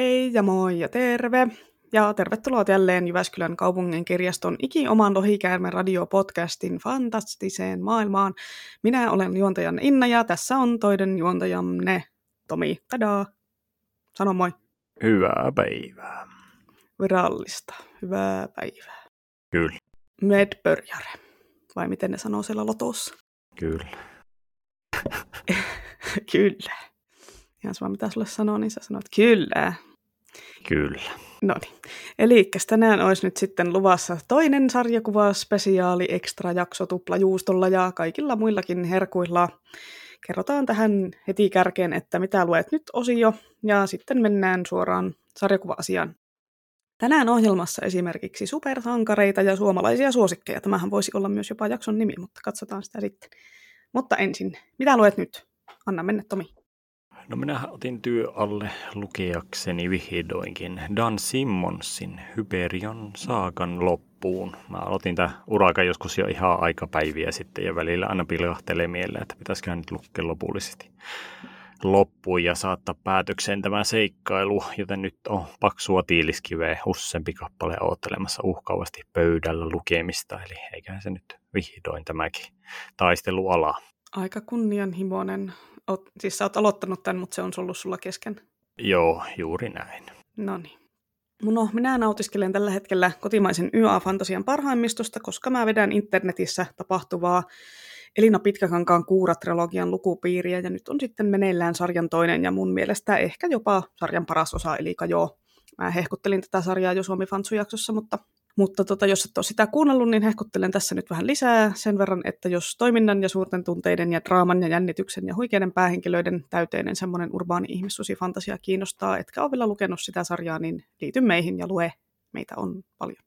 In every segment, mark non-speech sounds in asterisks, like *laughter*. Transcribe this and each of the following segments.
Hei ja moi ja terve! Ja tervetuloa jälleen Jyväskylän kaupungin kirjaston iki oman Lohikäärmen radiopodcastin fantastiseen maailmaan. Minä olen juontajan Inna ja tässä on toinen juontajanne Tomi. Tadaa! Sano moi. Hyvää päivää. Virallista. Hyvää päivää. Kyllä. Medbörjare. Vai miten ne sanoo siellä lotossa? Kyllä. *laughs* kyllä. Ihan sama mitä sulle sanoo, niin sä sanot kyllä. Kyllä. No niin. Eli tänään olisi nyt sitten luvassa toinen sarjakuva, spesiaali, ekstra jakso tuplajuustolla ja kaikilla muillakin herkuilla. Kerrotaan tähän heti kärkeen, että mitä luet nyt osio, ja sitten mennään suoraan sarjakuva-asiaan. Tänään ohjelmassa esimerkiksi supersankareita ja suomalaisia suosikkeja. Tämähän voisi olla myös jopa jakson nimi, mutta katsotaan sitä sitten. Mutta ensin, mitä luet nyt? Anna mennä, Tomi. No minä otin työ alle lukeakseni vihdoinkin Dan Simmonsin Hyperion saakan loppuun. Mä aloitin tämä uraka joskus jo ihan aikapäiviä sitten ja välillä aina pilkahtelee mieleen, että pitäisiköhän nyt lukea lopullisesti loppuun ja saattaa päätökseen tämä seikkailu, joten nyt on paksua tiiliskiveä useampi kappale odottelemassa uhkaavasti pöydällä lukemista, eli eiköhän se nyt vihdoin tämäkin taisteluala. Aika kunnianhimoinen Oot, siis sä oot aloittanut tämän, mutta se on ollut sulla kesken. Joo, juuri näin. No niin. No, minä nautiskelen tällä hetkellä kotimaisen YA-fantasian parhaimmistosta, koska mä vedän internetissä tapahtuvaa Elina Pitkäkankaan Kuura-trilogian lukupiiriä, ja nyt on sitten meneillään sarjan toinen, ja mun mielestä ehkä jopa sarjan paras osa, eli joo. Mä hehkuttelin tätä sarjaa jo Suomi Fansu-jaksossa, mutta mutta tota, jos et ole sitä kuunnellut, niin hehkuttelen tässä nyt vähän lisää sen verran, että jos toiminnan ja suurten tunteiden ja draaman ja jännityksen ja huikeiden päähenkilöiden täyteinen semmoinen urbaani ihmissusi fantasia kiinnostaa, etkä ole vielä lukenut sitä sarjaa, niin liity meihin ja lue. Meitä on paljon.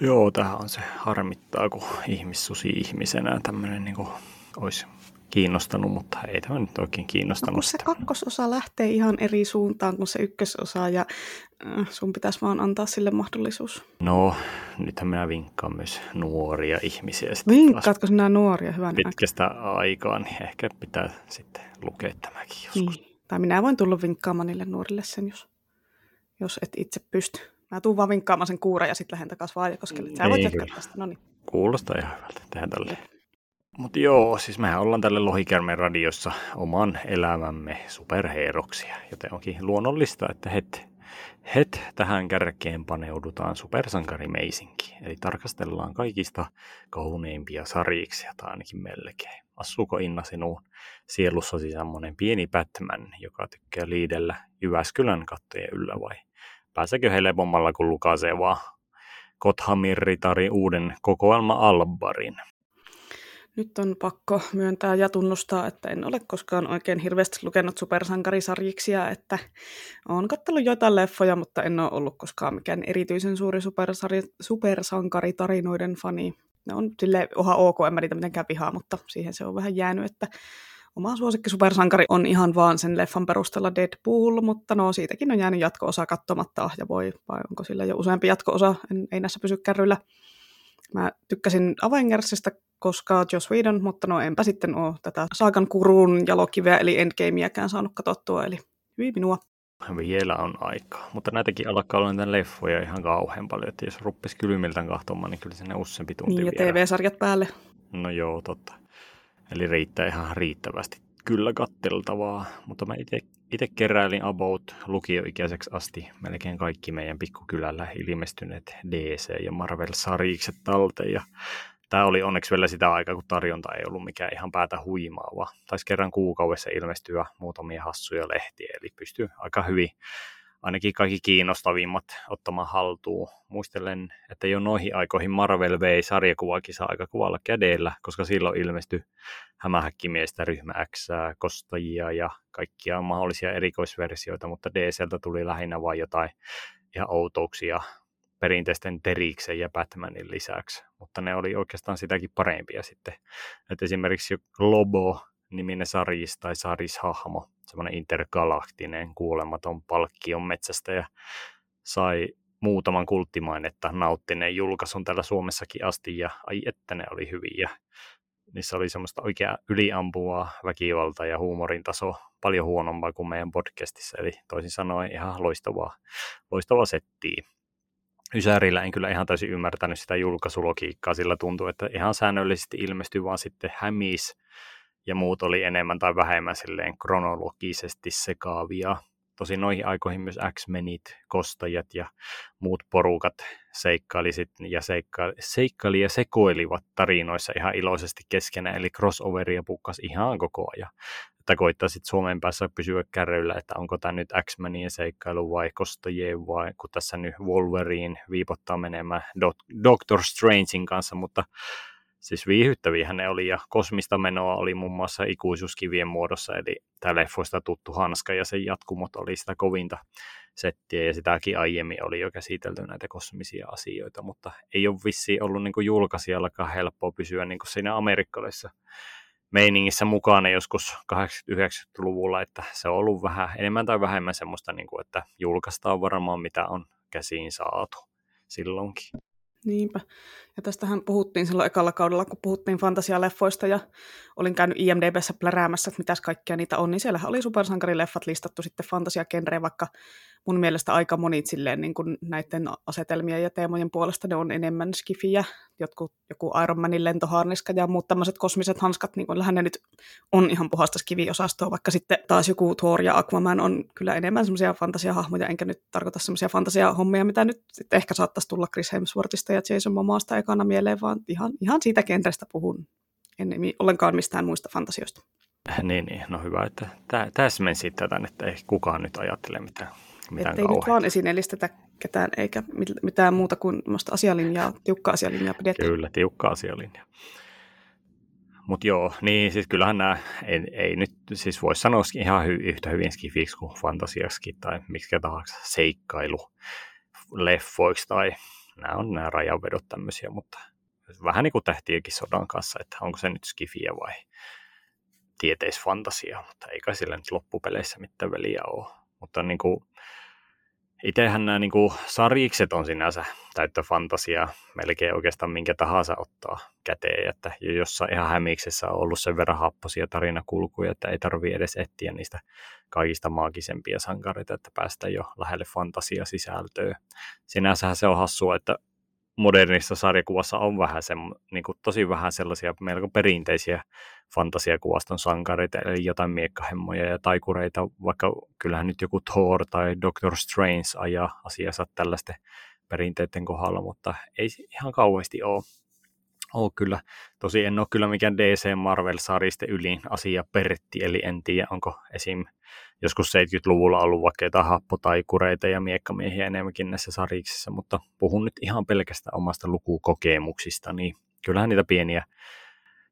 Joo, tähän on se harmittaa, kun ihmissusi ihmisenä tämmöinen niin olisi kiinnostanut, mutta ei tämä nyt oikein kiinnostanut. No, kun se kakkososa lähtee ihan eri suuntaan kuin se ykkösosa ja äh, sun pitäisi vaan antaa sille mahdollisuus. No, nythän minä vinkkaan myös nuoria ihmisiä. Vinkkaatko sinä nuoria hyvän Pitkästä aikaa, aikaa niin ehkä pitää sitten lukea tämäkin joskus. Niin. Tai minä voin tulla vinkkaamaan niille nuorille sen, jos, jos et itse pysty. Mä tuun vaan vinkkaamaan sen kuura ja sitten lähden takaisin Vaajakoskelle. Sä niin, voit jatkaa tästä, no niin. Kuulostaa ihan hyvältä, tehdään tälle. Mutta joo, siis mehän ollaan tälle Lohikärmen radiossa oman elämämme superheeroksia, joten onkin luonnollista, että het, het tähän kärkeen paneudutaan supersankarimeisinkin. Eli tarkastellaan kaikista kauneimpia sarjiksia, tai ainakin melkein. Asuuko Inna sinun sielussasi semmoinen pieni Batman, joka tykkää liidellä Jyväskylän kattojen yllä vai pääsekö helpommalla, kun lukasee vaan Kothamirritarin uuden kokoelma Albarin? Nyt on pakko myöntää ja tunnustaa, että en ole koskaan oikein hirveästi lukenut supersankarisarjiksia, että olen katsellut joitain leffoja, mutta en ole ollut koskaan mikään erityisen suuri supersari- supersankaritarinoiden fani. Ne on sille ihan ok, en mä niitä mitenkään vihaa, mutta siihen se on vähän jäänyt, että oma suosikki supersankari on ihan vaan sen leffan perusteella Deadpool, mutta no siitäkin on jäänyt jatko-osa katsomatta, ja voi, vai onko sillä jo useampi jatko-osa, en, ei näissä pysy kärryillä. Mä tykkäsin Avengersista, koska Joss Whedon, mutta no enpä sitten ole tätä Saakan kurun jalokiveä eli Endgameäkään saanut katsottua, eli hyvin minua. Vielä on aikaa, mutta näitäkin alkaa olla näitä leffoja ihan kauhean paljon, että jos ruppisi kylmiltään kahtomaan, niin kyllä sinne useampi tunti Niin, ja TV-sarjat päälle. No joo, totta. Eli riittää ihan riittävästi kyllä katteltavaa, mutta mä itse keräilin about lukioikäiseksi asti melkein kaikki meidän pikkukylällä ilmestyneet DC- ja Marvel-sarjikset talteen, ja tämä oli onneksi vielä sitä aikaa, kun tarjonta ei ollut mikään ihan päätä huimaava. Taisi kerran kuukaudessa ilmestyä muutamia hassuja lehtiä, eli pystyy aika hyvin ainakin kaikki kiinnostavimmat ottamaan haltuun. Muistelen, että jo noihin aikoihin Marvel vei sarjakuvakisa aika kuvalla kädellä, koska silloin ilmestyi hämähäkkimiestä, ryhmä X, kostajia ja kaikkia mahdollisia erikoisversioita, mutta DCltä tuli lähinnä vain jotain ihan outouksia perinteisten Teriksen ja Batmanin lisäksi, mutta ne oli oikeastaan sitäkin parempia sitten. Et esimerkiksi Lobo niminen sarjis tai sarishahmo, semmoinen intergalaktinen kuolematon palkkion metsästä ja sai muutaman kulttimainetta nauttineen julkaisun täällä Suomessakin asti ja ai että ne oli hyviä. niissä oli semmoista oikea yliampuvaa väkivaltaa ja huumorin taso paljon huonompaa kuin meidän podcastissa, eli toisin sanoen ihan loistavaa, loistavaa settiä. Ysärillä en kyllä ihan täysin ymmärtänyt sitä julkaisulogiikkaa, sillä tuntuu, että ihan säännöllisesti ilmestyi vaan sitten hämis ja muut oli enemmän tai vähemmän silleen kronologisesti sekaavia. Tosi noihin aikoihin myös X-Menit, Kostajat ja muut porukat seikkaili ja seikka, seikkaili ja sekoilivat tarinoissa ihan iloisesti keskenään, eli crossoveria pukkas ihan koko ajan. Että koittaa sitten Suomen päässä pysyä kärryillä, että onko tämä nyt X-Menien seikkailu vai Kostajien vai kun tässä nyt Wolverine viipottaa menemään Doctor Strangein kanssa, mutta siis viihyttäviä ne oli ja kosmista menoa oli muun muassa ikuisuuskivien muodossa, eli tämä leffoista tuttu hanska ja sen jatkumot oli sitä kovinta settiä ja sitäkin aiemmin oli jo käsitelty näitä kosmisia asioita, mutta ei ole vissiin ollut niin julkaisijallakaan helppoa pysyä niin siinä amerikkalaisessa meiningissä mukana joskus 80-90-luvulla, että se on ollut vähän enemmän tai vähemmän semmoista, niin kuin, että julkaistaan varmaan mitä on käsiin saatu silloinkin. Niinpä. Ja tästähän puhuttiin silloin ekalla kaudella, kun puhuttiin fantasialeffoista ja olin käynyt IMDBssä pläräämässä, että mitäs kaikkia niitä on, niin siellähän oli supersankarileffat listattu sitten fantasiagenreen, vaikka mun mielestä aika monit silleen niin kuin näiden asetelmien ja teemojen puolesta ne on enemmän skifiä, jotkut, joku Iron Manin lentoharniska ja muut tämmöiset kosmiset hanskat, niin kyllähän ne nyt on ihan puhasta skiviosastoa, vaikka sitten taas joku Thor ja Aquaman on kyllä enemmän semmoisia fantasiahahmoja, enkä nyt tarkoita semmoisia fantasiahommia, mitä nyt sitten ehkä saattaisi tulla Chris Hemsworthista ja Jason Momoasta ekana mieleen, vaan ihan, ihan siitä kentästä puhun, en ollenkaan mistään muista fantasioista. Niin, niin, no hyvä, että täsmensit tätä, että ei kukaan nyt ajattele mitään mitään Että ei nyt vaan esineellistetä ketään, eikä mitään muuta kuin asialinjaa, tiukka asialinjaa pidetään. Kyllä, tiukka asialinja. Mutta joo, niin siis kyllähän nämä ei, ei nyt, siis voisi sanoa ihan hy, yhtä hyvin skifiksi kuin fantasiaksi tai miksi tahansa seikkailu leffoiksi tai nämä on nämä rajanvedot tämmöisiä, mutta vähän niin kuin tähtiäkin sodan kanssa, että onko se nyt skifiä vai tieteisfantasia, mutta eikä sillä nyt loppupeleissä mitään väliä ole. Mutta niin kuin, itsehän nämä niin kuin sarjikset on sinänsä täyttä fantasiaa, melkein oikeastaan minkä tahansa ottaa käteen, että jossain ihan hämiksessä on ollut sen verran happosia tarinakulkuja, että ei tarvi edes etsiä niistä kaikista maagisempia sankareita, että päästään jo lähelle fantasia sisältöä. Sinänsä se on hassua, että modernissa sarjakuvassa on vähän se, niin kuin tosi vähän sellaisia melko perinteisiä fantasiakuvaston sankareita, eli jotain miekkahemmoja ja taikureita, vaikka kyllähän nyt joku Thor tai Doctor Strange ajaa asiassa tällaisten perinteiden kohdalla, mutta ei ihan kauheasti ole. ole kyllä. Tosi en ole kyllä mikään DC Marvel-sarjisten ylin asia Pertti, eli en tiedä, onko esim. Joskus 70-luvulla ollut vaikka jotain happotaikureita ja miekkamiehiä enemmänkin näissä sarjiksissa, mutta puhun nyt ihan pelkästään omasta lukukokemuksista, niin kyllähän niitä pieniä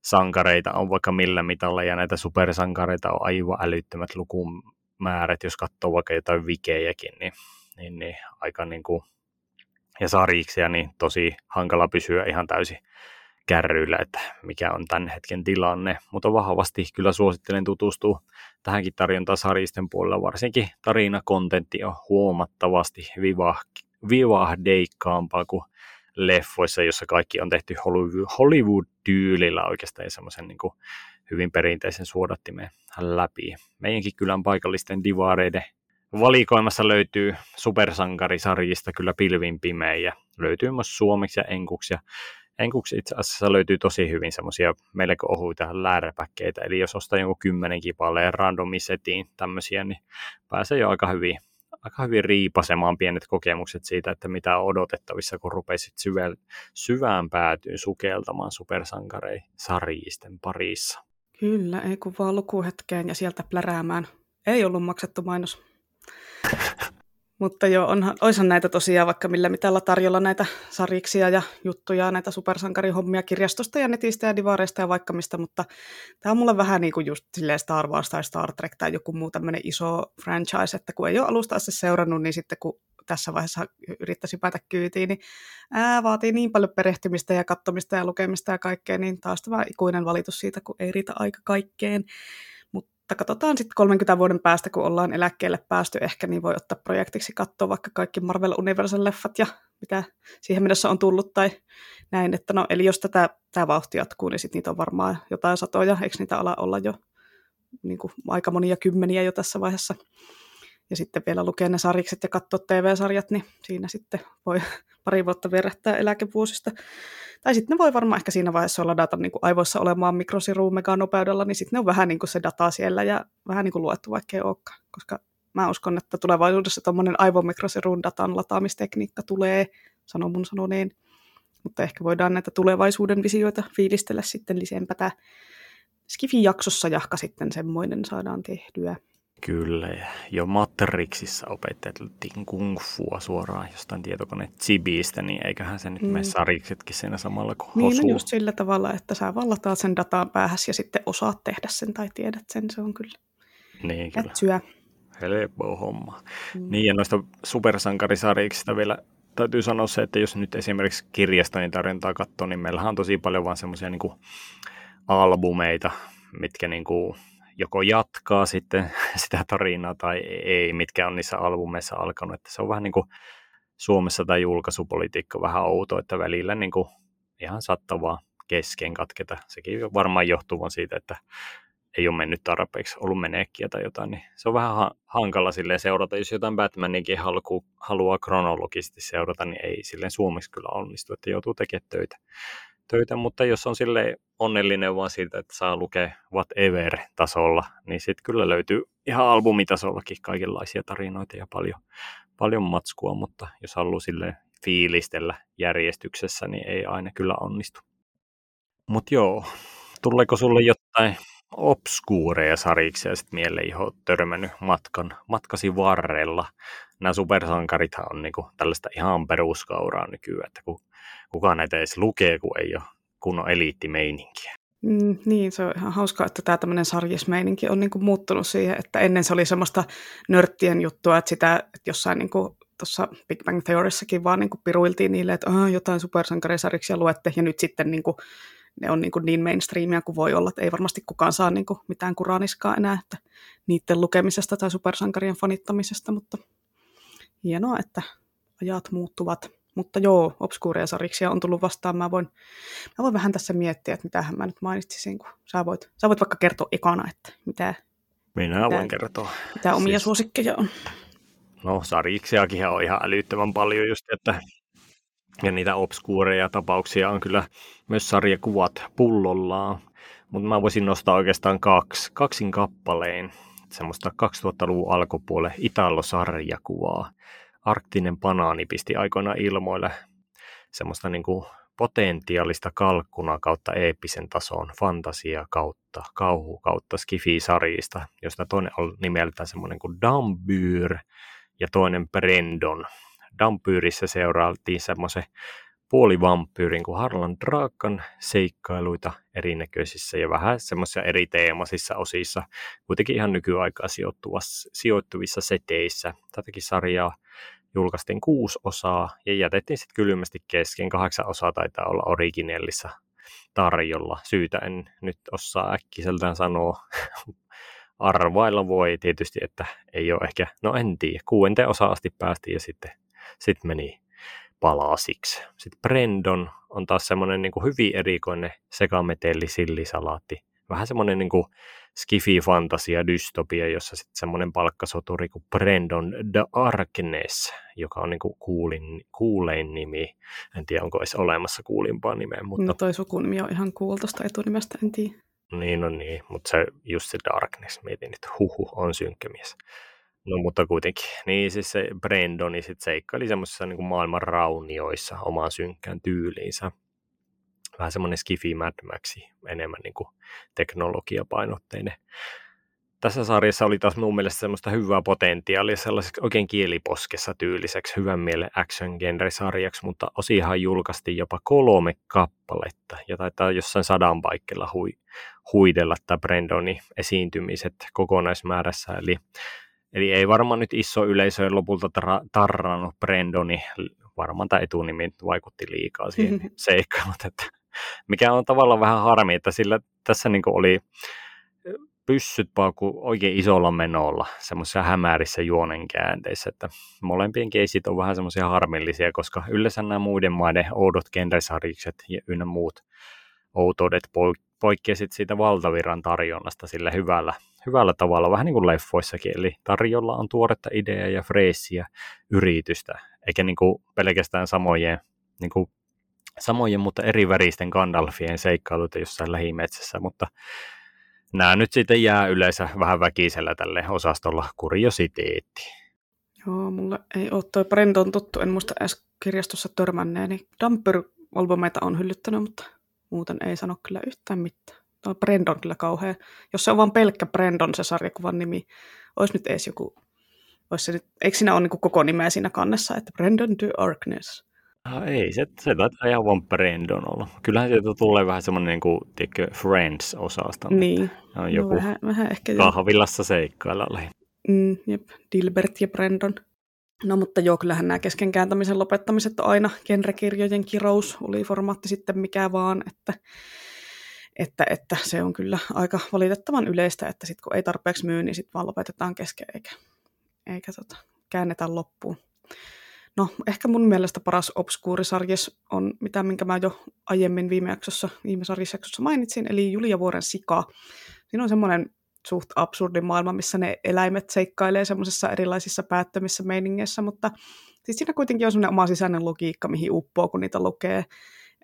sankareita on vaikka millä mitalla, ja näitä supersankareita on aivan älyttömät lukumäärät, jos katsoo vaikka jotain vikejäkin, niin, niin, niin aika niin kuin, ja sarjiksia, niin tosi hankala pysyä ihan täysin kärryillä, että mikä on tämän hetken tilanne, mutta vahvasti kyllä suosittelen tutustua tähänkin tarjontaan sarjisten puolella, varsinkin tarinakontentti on huomattavasti vivahdeikkaampaa kuin leffoissa, jossa kaikki on tehty Hollywood-tyylillä oikeastaan semmoisen niin hyvin perinteisen suodattimen läpi. Meidänkin kylän paikallisten divaareiden valikoimassa löytyy supersankarisarjista kyllä pilvin pimeä ja löytyy myös suomeksi ja enkuksi ja enkuksi itse asiassa löytyy tosi hyvin semmoisia melko ohuita lääräpäkkeitä, eli jos ostaa jonkun kymmenen kipaleen randomisetiin tämmöisiä, niin pääsee jo aika hyvin aika hyvin riipasemaan pienet kokemukset siitä, että mitä on odotettavissa, kun rupeisit syväl, syvään päätyyn sukeltamaan supersankarei sarjisten parissa. Kyllä, ei kun vaan lukuhetkeen ja sieltä pläräämään. Ei ollut maksettu mainos. *laughs* Mutta joo, onhan, oishan näitä tosiaan vaikka millä mitalla tarjolla näitä sarjiksia ja juttuja, näitä supersankarihommia kirjastosta ja netistä ja divareista ja vaikka mistä, mutta tämä on mulle vähän niin kuin just Star Wars tai Star Trek tai joku muu tämmöinen iso franchise, että kun ei ole alusta asti seurannut, niin sitten kun tässä vaiheessa yrittäisi päätä kyytiin, niin ää, vaatii niin paljon perehtymistä ja katsomista ja lukemista ja kaikkea, niin taas tämä ikuinen valitus siitä, kun ei riitä aika kaikkeen. Mutta katsotaan sitten 30 vuoden päästä, kun ollaan eläkkeelle päästy. Ehkä, niin voi ottaa projektiksi katsoa vaikka kaikki Marvel Universal-leffat ja mitä siihen mennessä on tullut, tai näin, että no, eli jos tätä, tämä vauhti jatkuu, niin sitten niitä on varmaan jotain satoja, eikö niitä ala olla jo niin kuin aika monia kymmeniä jo tässä vaiheessa. Ja sitten vielä lukea ne sarjikset ja katsoa TV-sarjat, niin siinä sitten voi *laughs* pari vuotta vierähtää eläkevuosista. Tai sitten ne voi varmaan ehkä siinä vaiheessa olla datan niin kuin aivoissa olemaan mikrosiruun meganopeudella, niin sitten ne on vähän niin kuin se data siellä ja vähän niin kuin luettu, vaikka ei olekaan. Koska mä uskon, että tulevaisuudessa tuommoinen aivomikrosiruun datan lataamistekniikka tulee, sanon mun sanoneen. Mutta ehkä voidaan näitä tulevaisuuden visioita fiilistellä sitten lisempää Skifi-jaksossa, jahka sitten semmoinen saadaan tehtyä. Kyllä, ja jo Matrixissa opetettiin kung fua suoraan jostain tietokone Chibistä, niin eiköhän se nyt mm. mene sariksetkin siinä samalla kuin Niin, no just sillä tavalla, että sä vallataat sen dataan päähäs ja sitten osaat tehdä sen tai tiedät sen, se on kyllä niin, kyllä. Ätsyä. Helppo homma. Mm. Niin, ja noista supersankarisariksista vielä täytyy sanoa se, että jos nyt esimerkiksi kirjastojen tarjontaa katsoo, niin meillähän on tosi paljon vaan semmoisia niin albumeita, mitkä niin kuin joko jatkaa sitten *laughs* sitä tarinaa tai ei, mitkä on niissä albumeissa alkanut. Että se on vähän niin kuin Suomessa tämä julkaisupolitiikka vähän outo, että välillä niin kuin ihan sattavaa kesken katketa. Sekin varmaan johtuu siitä, että ei ole mennyt tarpeeksi, ollut menekkiä tai jotain, niin se on vähän hankala seurata. Jos jotain Batmaninkin halu, haluaa kronologisesti seurata, niin ei silleen suomeksi kyllä onnistu, että joutuu tekemään töitä töitä, mutta jos on sille onnellinen vaan siitä, että saa lukea whatever-tasolla, niin sitten kyllä löytyy ihan albumitasollakin kaikenlaisia tarinoita ja paljon, paljon matskua, mutta jos haluaa sille fiilistellä järjestyksessä, niin ei aina kyllä onnistu. Mutta joo, tuleeko sulle jotain obskuureja sarjiksi sitten mieleen, johon törmännyt matkan, matkasi varrella? Nämä supersankarithan on niinku tällaista ihan peruskauraa nykyään, että kun kukaan näitä edes lukee, kun ei ole kunnon eliittimeininkiä. Mm, niin, se on ihan hauskaa, että tämä tämmöinen sarjismeininki on niinku muuttunut siihen, että ennen se oli semmoista nörttien juttua, että sitä että jossain niinku tuossa Big Bang Theoryssakin vaan niinku piruiltiin niille, että jotain supersankarisarjiksia luette, ja nyt sitten niinku, ne on niinku niin mainstreamia kuin voi olla, että ei varmasti kukaan saa niinku mitään kuraniskaa enää että niiden lukemisesta tai supersankarien fanittamisesta, mutta hienoa, että ajat muuttuvat. Mutta joo, obskuuria sariksia on tullut vastaan. Mä voin, mä voin vähän tässä miettiä, että mitähän mä nyt mainitsisin, kun sä voit, sä voit vaikka kertoa ekana, että mitä, Minä mitä, voin kertoa. Mitä omia siis, suosikkeja on. No sariksiakin on ihan älyttömän paljon just, että ja niitä obskuureja tapauksia on kyllä myös sarjakuvat pullollaan. Mutta mä voisin nostaa oikeastaan kaksi, kaksin kappaleen semmoista 2000-luvun alkupuolelle Italo-sarjakuvaa arktinen banaani pisti aikoina ilmoille semmoista niin kuin potentiaalista kalkkuna kautta eeppisen tason fantasia kautta kauhu kautta skifi-sarjista, josta toinen on nimeltään semmoinen kuin Dambyr ja toinen Brendon. Dambyyrissä seurailtiin semmoisen puolivampyyrin kuin Harlan Draakan seikkailuita erinäköisissä ja vähän semmoisia eri teemasissa osissa, kuitenkin ihan nykyaikaa sijoittuvissa seteissä. Tätäkin sarjaa julkaistiin kuusi osaa ja jätettiin sitten kylmästi kesken. Kahdeksan osaa taitaa olla originellissa tarjolla. Syytä en nyt osaa äkkiseltään sanoa. *laughs* Arvailla voi tietysti, että ei ole ehkä, no en tiedä, kuuenteen osa asti päästiin ja sitten sit meni palasiksi. Sitten Brendon on taas semmoinen niin hyvin erikoinen sekametelli sillisalaatti. Vähän semmoinen niin kuin skifi-fantasia, dystopia, jossa sitten semmoinen palkkasoturi kuin Brandon the Arkness, joka on niinku kuulin, kuulein nimi. En tiedä, onko edes olemassa kuulimpaa nimeä. Mutta... No toi sukunimi on ihan cool tuosta etunimestä, en tiedä. Niin, no niin, mutta se, just se Darkness, mietin, että huhu, on synkkä mies. No mutta kuitenkin. Niin siis se Brandoni sitten seikkaili semmoisissa niin maailman raunioissa omaan synkkään tyyliinsä vähän semmoinen skifi Mad Maxi, enemmän niin kuin teknologiapainotteinen. Tässä sarjassa oli taas mun mielestä semmoista hyvää potentiaalia sellaiseksi oikein kieliposkessa tyyliseksi hyvän mielen action genre-sarjaksi, mutta osihan julkaistiin jopa kolme kappaletta ja taitaa jossain sadan paikkeilla hui, huidella tämä Brendonin esiintymiset kokonaismäärässä, eli Eli ei varmaan nyt iso yleisö lopulta tar- tarrannut Brendoni, varmaan tämä etunimi vaikutti liikaa siihen *laughs* seikkaan, mutta että mikä on tavallaan vähän harmi, että sillä tässä niin oli pyssyt paukku oikein isolla menolla, semmoisissa hämärissä juonenkäänteissä, että molempien keisit on vähän semmoisia harmillisia, koska yleensä nämä muiden maiden oudot genresarjikset ja ynnä muut outoudet poikkeasit siitä valtaviran tarjonnasta sillä hyvällä, hyvällä tavalla, vähän niin kuin leffoissakin, eli tarjolla on tuoretta ideaa ja freessiä yritystä, eikä niin kuin pelkästään samojen, niin kuin samojen, mutta eri väristen Gandalfien seikkailuita jossain lähimetsässä, mutta nämä nyt sitten jää yleensä vähän väkisellä tälle osastolla kuriositeetti. Joo, mulla ei ole toi Brendon tuttu, en muista edes kirjastossa törmänneeni. Damper-albumeita on hyllyttänyt, mutta muuten ei sano kyllä yhtään mitään. Tuo Brendon kyllä kauhean. Jos se on vain pelkkä Brendon se sarjakuvan nimi, olisi nyt edes joku, olisi se nyt, eikö siinä ole niin koko nimeä siinä kannessa, että Brendon to Arkness. Ah, ei, se, se taitaa ihan vaan Brendon olla. Kyllähän sieltä tulee vähän semmoinen niin kuin, tiedätkö, Friends-osasta. Niin. On no, joku no, vähän, vähän ehkä kahvilassa seikkailla Mm, jep, Dilbert ja Brendon. No mutta joo, kyllähän nämä keskenkääntämisen lopettamiset on aina genrekirjojen kirous, oli formaatti sitten mikä vaan, että, että, että se on kyllä aika valitettavan yleistä, että sitten kun ei tarpeeksi myy, niin sitten vaan lopetetaan kesken eikä, eikä tota, käännetä loppuun. No, ehkä mun mielestä paras obskuurisarjes on, mitä minkä mä jo aiemmin viime jaksossa, viime mainitsin, eli Julia Vuoren Sika. Siinä on semmoinen suht absurdi maailma, missä ne eläimet seikkailee semmoisissa erilaisissa päättömissä meiningeissä, mutta siis siinä kuitenkin on semmoinen oma sisäinen logiikka, mihin uppoo, kun niitä lukee.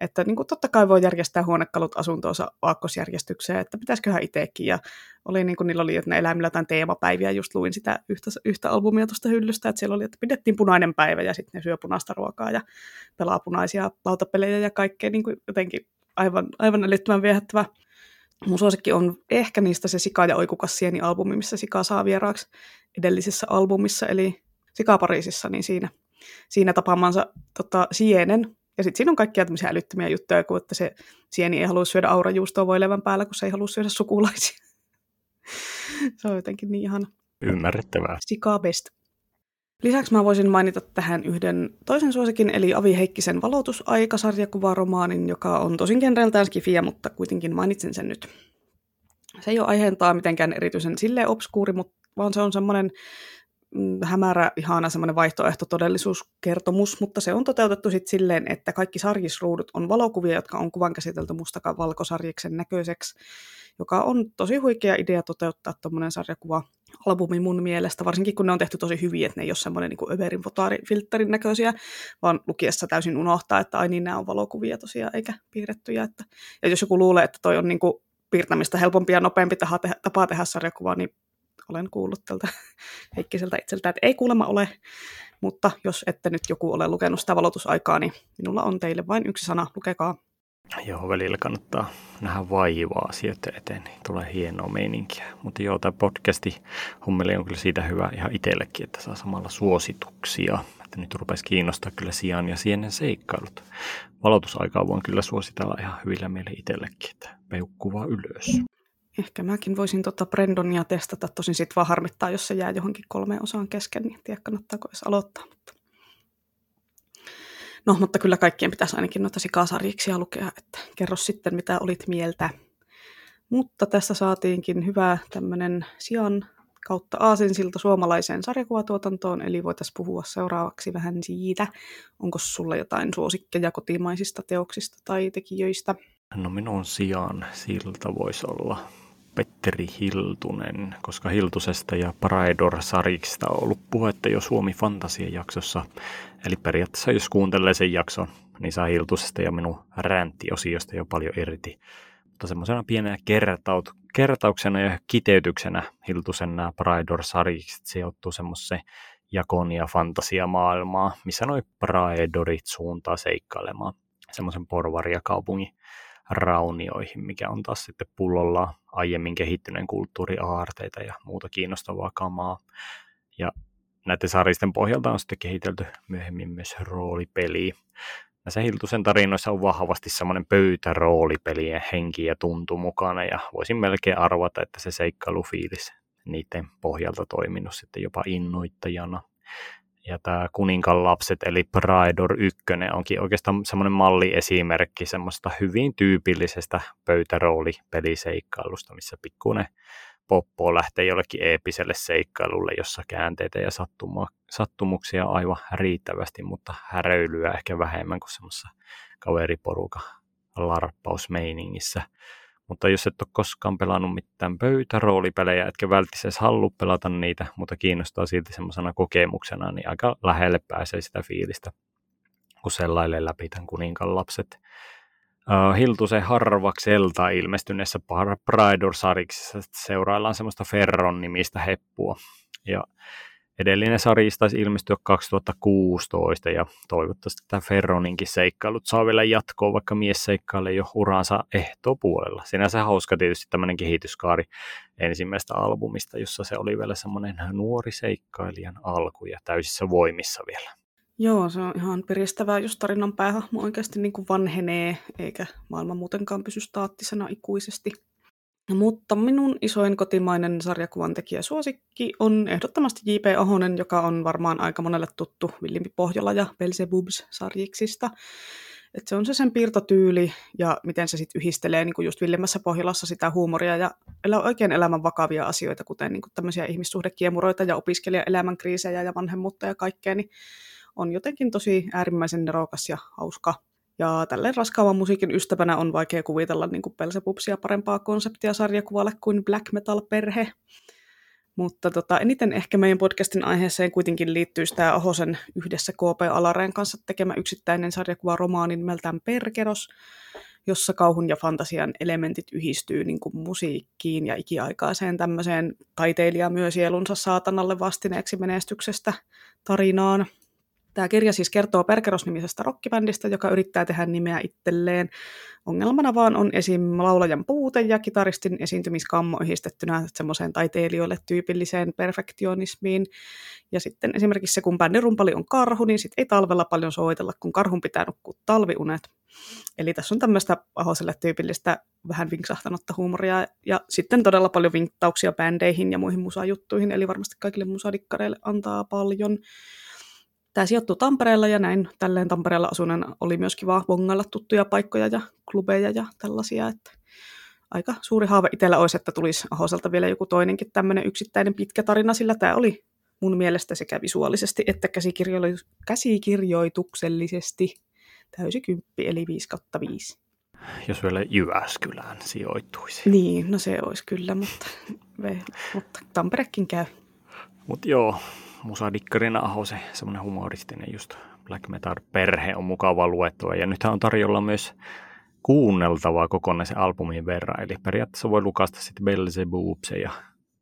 Että niin kuin totta kai voi järjestää huonekalut asuntoonsa aakkosjärjestykseen, että pitäisiköhän itsekin. Ja oli niin kuin niillä oli, että ne eläimillä jotain teemapäiviä, just luin sitä yhtä, yhtä albumia tuosta hyllystä, että siellä oli, että pidettiin punainen päivä ja sitten ne syö punaista ruokaa ja pelaa punaisia lautapelejä ja kaikkea niin kuin jotenkin aivan, aivan älyttömän viehättävä. Mun suosikki on ehkä niistä se Sika ja Oikukassieni albumi, missä Sika saa vieraaksi edellisessä albumissa, eli Sika Pariisissa, niin siinä, siinä tapaamansa tota, sienen. Ja sitten siinä on kaikkia tämmöisiä älyttömiä juttuja, kuin että se sieni ei halua syödä aurajuustoa voi levän päällä, kun se ei halua syödä sukulaisia. *laughs* se on jotenkin niin ihan Ymmärrettävää. Sika best. Lisäksi mä voisin mainita tähän yhden toisen suosikin, eli Avi Heikkisen valotusaikasarjakuvaromaanin, joka on tosin genreltään skifiä, mutta kuitenkin mainitsen sen nyt. Se ei ole aiheentaa mitenkään erityisen sille obskuuri, mutta vaan se on semmoinen mm, hämärä, ihana semmoinen vaihtoehto todellisuuskertomus, mutta se on toteutettu sitten silleen, että kaikki sarjisruudut on valokuvia, jotka on kuvan käsitelty mustakaan valkosarjiksen näköiseksi, joka on tosi huikea idea toteuttaa tuommoinen sarjakuva albumi mun mielestä, varsinkin kun ne on tehty tosi hyvin, että ne ei ole semmoinen niin överin fotaarifiltterin näköisiä, vaan lukiessa täysin unohtaa, että ai niin, nämä on valokuvia tosiaan, eikä piirrettyjä. Että, ja jos joku luulee, että toi on niin kuin piirtämistä helpompi ja nopeampi tapa tehdä, tapa tehdä sarjakuvaa, niin olen kuullut tältä *laughs* Heikkiseltä itseltä, että ei kuulemma ole, mutta jos ette nyt joku ole lukenut sitä valotusaikaa, niin minulla on teille vain yksi sana, lukekaa. Joo, välillä kannattaa nähdä vaivaa asioiden eteen, niin tulee hienoa meininkiä. Mutta joo, tämä podcasti hommeli on kyllä siitä hyvä ihan itsellekin, että saa samalla suosituksia. Että nyt rupesi kiinnostaa kyllä sijaan ja sienen seikkailut. Valotusaikaa voin kyllä suositella ihan hyvillä mieli itsellekin, että peukkuvaa ylös. Ehkä mäkin voisin tota Brendonia testata, tosin sitten vaan harmittaa, jos se jää johonkin kolmeen osaan kesken, niin en tiedä kannattaako edes aloittaa. No, mutta kyllä kaikkien pitäisi ainakin noita sikasarjiksia lukea, että kerro sitten, mitä olit mieltä. Mutta tässä saatiinkin hyvä tämmöinen sijan kautta aasinsilta suomalaiseen sarjakuvatuotantoon, eli voitaisiin puhua seuraavaksi vähän siitä, onko sulla jotain suosikkeja kotimaisista teoksista tai tekijöistä? No minun sijaan siltä voisi olla Petteri Hiltunen, koska Hiltusesta ja Paraedor-sarjista on ollut puhetta jo Suomi Fantasia-jaksossa. Eli periaatteessa jos kuuntelee sen jakson, niin saa Hiltusesta ja minun ränttiosiosta jo paljon irti. Mutta semmoisena pienenä kertaut, kertauksena ja kiteytyksenä Hiltusen nämä Paraedor-sarjikset sijoittuu semmoiseen jakon ja fantasiamaailmaa, missä noi Praedorit suuntaa seikkailemaan semmoisen porvaria-kaupungin raunioihin, mikä on taas sitten pullolla aiemmin kehittyneen kulttuuriaarteita ja muuta kiinnostavaa kamaa. Ja näiden sarjisten pohjalta on sitten kehitelty myöhemmin myös roolipeli. Näissä Hiltusen tarinoissa on vahvasti semmoinen pöytäroolipelien henki ja tuntu mukana, ja voisin melkein arvata, että se seikkailufiilis niiden pohjalta toiminut sitten jopa innoittajana. Ja tämä Kuninkan lapset, eli Pridor 1, onkin oikeastaan semmoinen malliesimerkki semmoista hyvin tyypillisestä pöytäroolipeliseikailusta, missä pikkuinen poppo lähtee jollekin eeppiselle seikkailulle, jossa käänteitä ja sattumuksia aivan riittävästi, mutta häröilyä ehkä vähemmän kuin semmoisessa kaveriporukan larppausmeiningissä. Mutta jos et ole koskaan pelannut mitään pöytäroolipelejä, etkä välttämättä halua pelata niitä, mutta kiinnostaa silti semmoisena kokemuksena, niin aika lähelle pääsee sitä fiilistä, kun sellailee läpi tämän kuninkan lapset. Hiltusen harvakselta ilmestyneessä Pridor-sariksessa seuraillaan semmoista Ferron nimistä heppua. Ja edellinen sarja taisi ilmestyä 2016 ja toivottavasti tämä Ferroninkin seikkailut saa vielä jatkoa, vaikka mies seikkailee jo uransa ehtopuolella. Sinänsä hauska tietysti tämmöinen kehityskaari ensimmäistä albumista, jossa se oli vielä semmoinen nuori seikkailijan alku ja täysissä voimissa vielä. Joo, se on ihan piristävää, jos tarinan päähahmo oikeasti niin kuin vanhenee, eikä maailma muutenkaan pysy staattisena ikuisesti. Mutta minun isoin kotimainen sarjakuvan tekijä suosikki on ehdottomasti J.P. Ahonen, joka on varmaan aika monelle tuttu Villimpi Pohjola ja Belzebubs sarjiksista. Et se on se sen piirtotyyli ja miten se sitten yhdistelee niin just Villimmässä Pohjolassa sitä huumoria ja elää oikein elämän vakavia asioita, kuten niin tämmöisiä ihmissuhdekiemuroita ja opiskelijaelämän kriisejä ja vanhemmuutta ja kaikkea, niin on jotenkin tosi äärimmäisen nerokas ja hauska. Ja tälleen raskaavan musiikin ystävänä on vaikea kuvitella niin Pelsepupsia parempaa konseptia sarjakuvalle kuin Black Metal-perhe. Mutta tota, eniten ehkä meidän podcastin aiheeseen kuitenkin liittyy tämä Ahosen yhdessä KP Alareen kanssa tekemä yksittäinen sarjakuva romaani nimeltään Perkeros, jossa kauhun ja fantasian elementit yhdistyy niin kuin musiikkiin ja ikiaikaiseen tämmöiseen taiteilijamyösielunsa saatanalle vastineeksi menestyksestä tarinaan. Tämä kirja siis kertoo Perkeros-nimisestä rockibändistä, joka yrittää tehdä nimeä itselleen. Ongelmana vaan on esim. laulajan puute ja kitaristin esiintymiskammo yhdistettynä semmoiseen taiteilijoille tyypilliseen perfektionismiin. Ja sitten esimerkiksi se, kun bändin rumpali on karhu, niin sitten ei talvella paljon soitella, kun karhun pitää nukkua talviunet. Eli tässä on tämmöistä Ahoselle tyypillistä vähän vinksahtanutta huumoria ja sitten todella paljon vinttauksia bändeihin ja muihin musajuttuihin, eli varmasti kaikille musadikkareille antaa paljon. Tämä sijoittuu Tampereella ja näin tälleen Tampereella asunen oli myös kiva bongailla tuttuja paikkoja ja klubeja ja tällaisia, että aika suuri haave itsellä olisi, että tulisi Ahoselta vielä joku toinenkin tämmöinen yksittäinen pitkä tarina, sillä tämä oli mun mielestä sekä visuaalisesti että käsikirjo- käsikirjoituksellisesti täysi kymppi, eli 5 kautta 5. Jos vielä Jyväskylään sijoittuisi. Niin, no se olisi kyllä, mutta, *laughs* mutta Tamperekin käy. Mutta joo, musadikkarina Aho se semmoinen humoristinen just black metal-perhe on mukava luettua. Ja nythän on tarjolla myös kuunneltavaa kokonaisen albumin verran. Eli periaatteessa voi lukasta sitten Belzebubse ja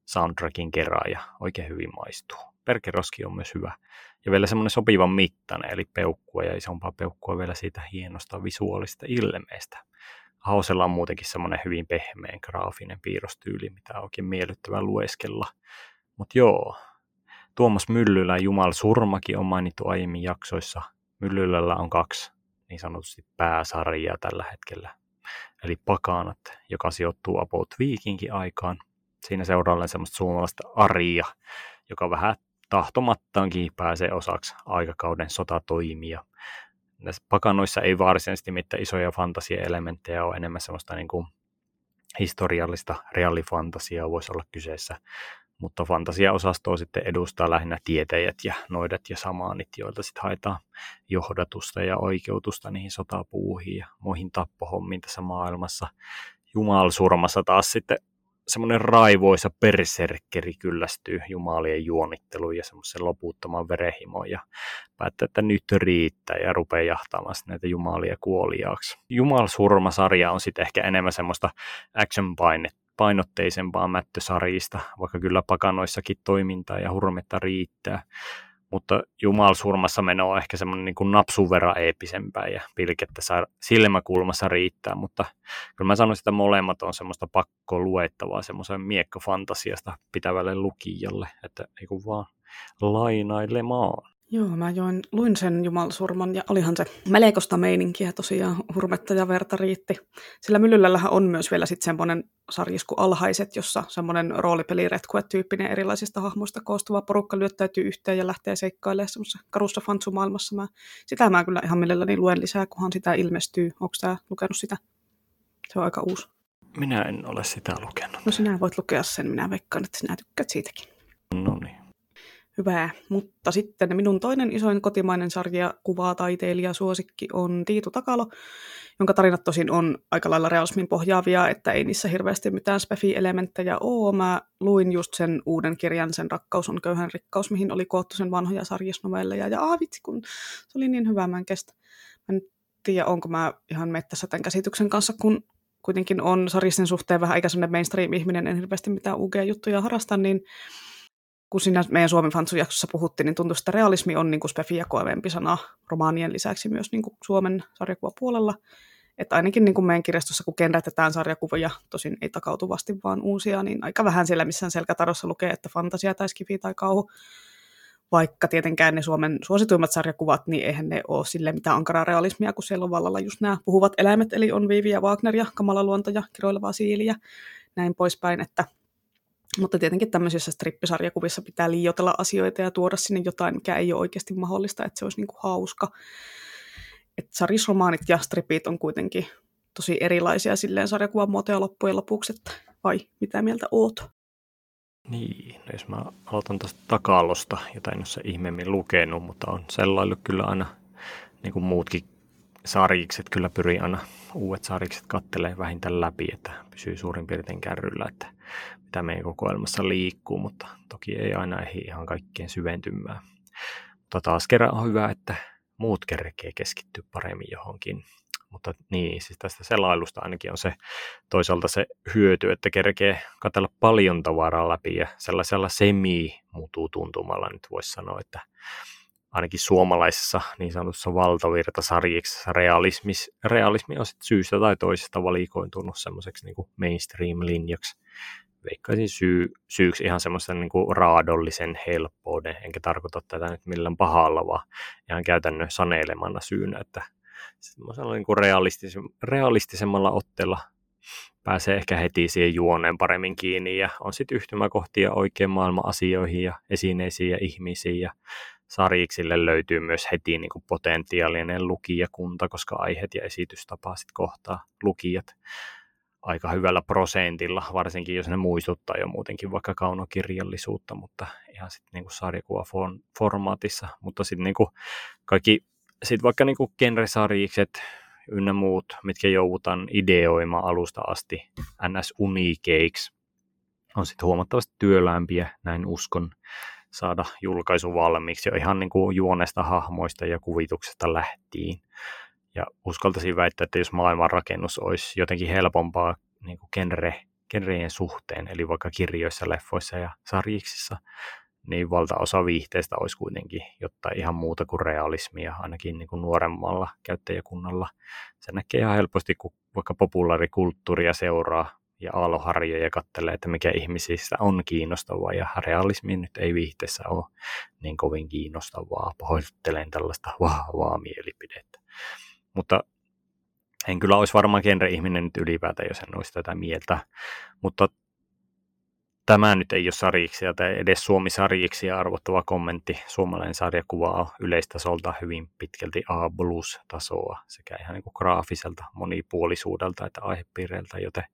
soundtrackin kerran ja oikein hyvin maistuu. Perkeroski on myös hyvä. Ja vielä semmoinen sopivan mittainen, eli peukkua ja isompaa peukkua vielä siitä hienosta visuaalista ilmeestä. Hausella on muutenkin semmoinen hyvin pehmeän graafinen piirrostyyli, mitä on oikein miellyttävä lueskella. Mutta joo, Tuomas Myllylän Jumal Surmakin on mainittu aiemmin jaksoissa. Myllylällä on kaksi niin sanotusti pääsarjaa tällä hetkellä. Eli Pakanat, joka sijoittuu About Viikinkin aikaan. Siinä seuraillaan semmoista suomalaista Aria, joka vähän tahtomattaankin pääsee osaksi aikakauden sotatoimia. Näissä pakanoissa ei varsinaisesti mitään isoja fantasiaelementtejä ole, enemmän semmoista niin kuin historiallista reaalifantasiaa voisi olla kyseessä mutta fantasiaosastoa sitten edustaa lähinnä tietäjät ja noidat ja samaanit, joilta sitten haetaan johdatusta ja oikeutusta niihin sotapuuhiin ja muihin tappohommiin tässä maailmassa. Jumalsurmassa taas sitten semmoinen raivoisa berserkkeri kyllästyy jumalien juonitteluun ja semmoisen loputtoman verehimoon ja päättää, että nyt riittää ja rupeaa jahtaamaan näitä jumalia kuoliaaksi. Jumalsurma-sarja on sitten ehkä enemmän semmoista action-painetta painotteisempaa mättösarjista, vaikka kyllä pakanoissakin toimintaa ja hurmetta riittää. Mutta Jumalsurmassa meno on ehkä semmoinen niin kuin napsun verran eeppisempää ja pilkettä silmäkulmassa riittää, mutta kyllä mä sanoisin, että molemmat on semmoista pakko luettavaa semmoisen miekkofantasiasta pitävälle lukijalle, että ei kun vaan lainailemaan. Joo, mä join, luin sen Jumalsurman ja olihan se melekosta meininkiä tosiaan, hurmetta ja verta riitti. Sillä Myllylällähän on myös vielä sitten semmoinen sarjisku Alhaiset, jossa semmoinen roolipeli tyyppinen erilaisista hahmoista koostuva porukka lyöttäytyy yhteen ja lähtee seikkailemaan semmoisessa karussa fantsumaailmassa. Mä, sitä mä kyllä ihan mielelläni luen lisää, kunhan sitä ilmestyy. Onko sä lukenut sitä? Se on aika uusi. Minä en ole sitä lukenut. No sinä voit lukea sen, minä veikkaan, että sinä tykkäät siitäkin. No niin. Hyvä. Mutta sitten minun toinen isoin kotimainen sarja kuvaa taiteilija suosikki on Tiitu Takalo, jonka tarinat tosin on aika lailla realismin pohjaavia, että ei niissä hirveästi mitään spefi-elementtejä ole. Mä luin just sen uuden kirjan, sen Rakkaus on köyhän rikkaus, mihin oli koottu sen vanhoja sarjisnovelleja. Ja aah vitsi, kun se oli niin hyvä, mä en kestä. Mä en tiedä, onko mä ihan mettässä tämän käsityksen kanssa, kun kuitenkin on sarjisten suhteen vähän aika sellainen mainstream-ihminen, en hirveästi mitään UG-juttuja harrasta, niin kun siinä meidän Suomen Fantsu-jaksossa puhuttiin, niin tuntui, että realismi on niin kuin spefi ja koevempi sana romaanien lisäksi myös niin kuin Suomen sarjakuvapuolella. Että ainakin niin kuin meidän kirjastossa, kun kenrätetään sarjakuvia, tosin ei takautuvasti vaan uusia, niin aika vähän siellä missään selkätarossa lukee, että fantasia tai skifi tai kauhu. Vaikka tietenkään ne Suomen suosituimmat sarjakuvat, niin eihän ne ole sille mitään ankaraa realismia, kun siellä on vallalla just nämä puhuvat eläimet, eli on Viivi ja Wagner ja Kamala luonto ja kiroileva siili ja näin poispäin, että mutta tietenkin tämmöisissä strippisarjakuvissa pitää liioitella asioita ja tuoda sinne jotain, mikä ei ole oikeasti mahdollista, että se olisi niin kuin hauska. Et sarisromaanit ja stripit on kuitenkin tosi erilaisia silleen sarjakuvan muotoja loppujen lopuksi, että vai mitä mieltä oot? Niin, no jos mä aloitan tästä takalosta, jota en ole ihmeemmin lukenut, mutta on sellainen kyllä aina, niin kuin muutkin sarjikset, kyllä pyrin aina uudet sarjikset kattelee vähintään läpi, että pysyy suurin piirtein kärryllä, että mitä meidän kokoelmassa liikkuu, mutta toki ei aina ehdi ihan kaikkien syventymään. Mutta taas kerran on hyvä, että muut kerkee keskittyä paremmin johonkin. Mutta niin, siis tästä selailusta ainakin on se toisaalta se hyöty, että kerkee katsella paljon tavaraa läpi ja sellaisella semi-mutuu tuntumalla nyt voisi sanoa, että ainakin suomalaisessa niin sanotussa valtavirtasarjiksessa realismis, realismi on syystä tai toisesta valikointunut semmoiseksi niin mainstream-linjaksi veikkaisin syy, syyksi ihan semmoisen niin raadollisen helppouden, enkä tarkoita tätä nyt millään pahalla, vaan ihan käytännön saneilemana syynä, että semmoisella niin kuin realistis, realistisemmalla otteella pääsee ehkä heti siihen juoneen paremmin kiinni. Ja on sitten yhtymäkohtia oikein maailman asioihin ja esineisiin ja ihmisiin. Ja sarjiksille löytyy myös heti niin kuin potentiaalinen lukijakunta, koska aiheet ja esitystapa sitten kohtaa lukijat aika hyvällä prosentilla, varsinkin jos ne muistuttaa jo muutenkin vaikka kaunokirjallisuutta, mutta ihan sitten niinku sarjakuvaformaatissa, mutta sitten niinku kaikki, sit vaikka niinku genresarjikset ynnä muut, mitkä joudutaan ideoimaan alusta asti ns. uniikeiksi, on sitten huomattavasti työlämpiä, näin uskon, saada julkaisu valmiiksi jo ihan niin kuin juonesta, hahmoista ja kuvituksesta lähtien. Ja uskaltaisin väittää, että jos maailmanrakennus olisi jotenkin helpompaa niin kuin genre, genrejen suhteen, eli vaikka kirjoissa, leffoissa ja sarjiksissa, niin valtaosa viihteistä olisi kuitenkin jotain ihan muuta kuin realismia, ainakin niin kuin nuoremmalla käyttäjäkunnalla. Se näkee ihan helposti, kun vaikka populaarikulttuuria seuraa ja aaloharjoja katselee, että mikä ihmisistä on kiinnostavaa, ja realismi nyt ei viihteessä ole niin kovin kiinnostavaa. Pahoittelen tällaista vahvaa mielipidettä. Mutta en kyllä olisi varmaan genre-ihminen nyt ylipäätään, jos en olisi tätä mieltä. Mutta tämä nyt ei ole sarjiksi tai edes Suomi-sarjiksi arvottava kommentti. Suomalainen sarjakuva on yleistasolta hyvin pitkälti A-plus-tasoa sekä ihan niin kuin graafiselta monipuolisuudelta että aihepiireiltä, joten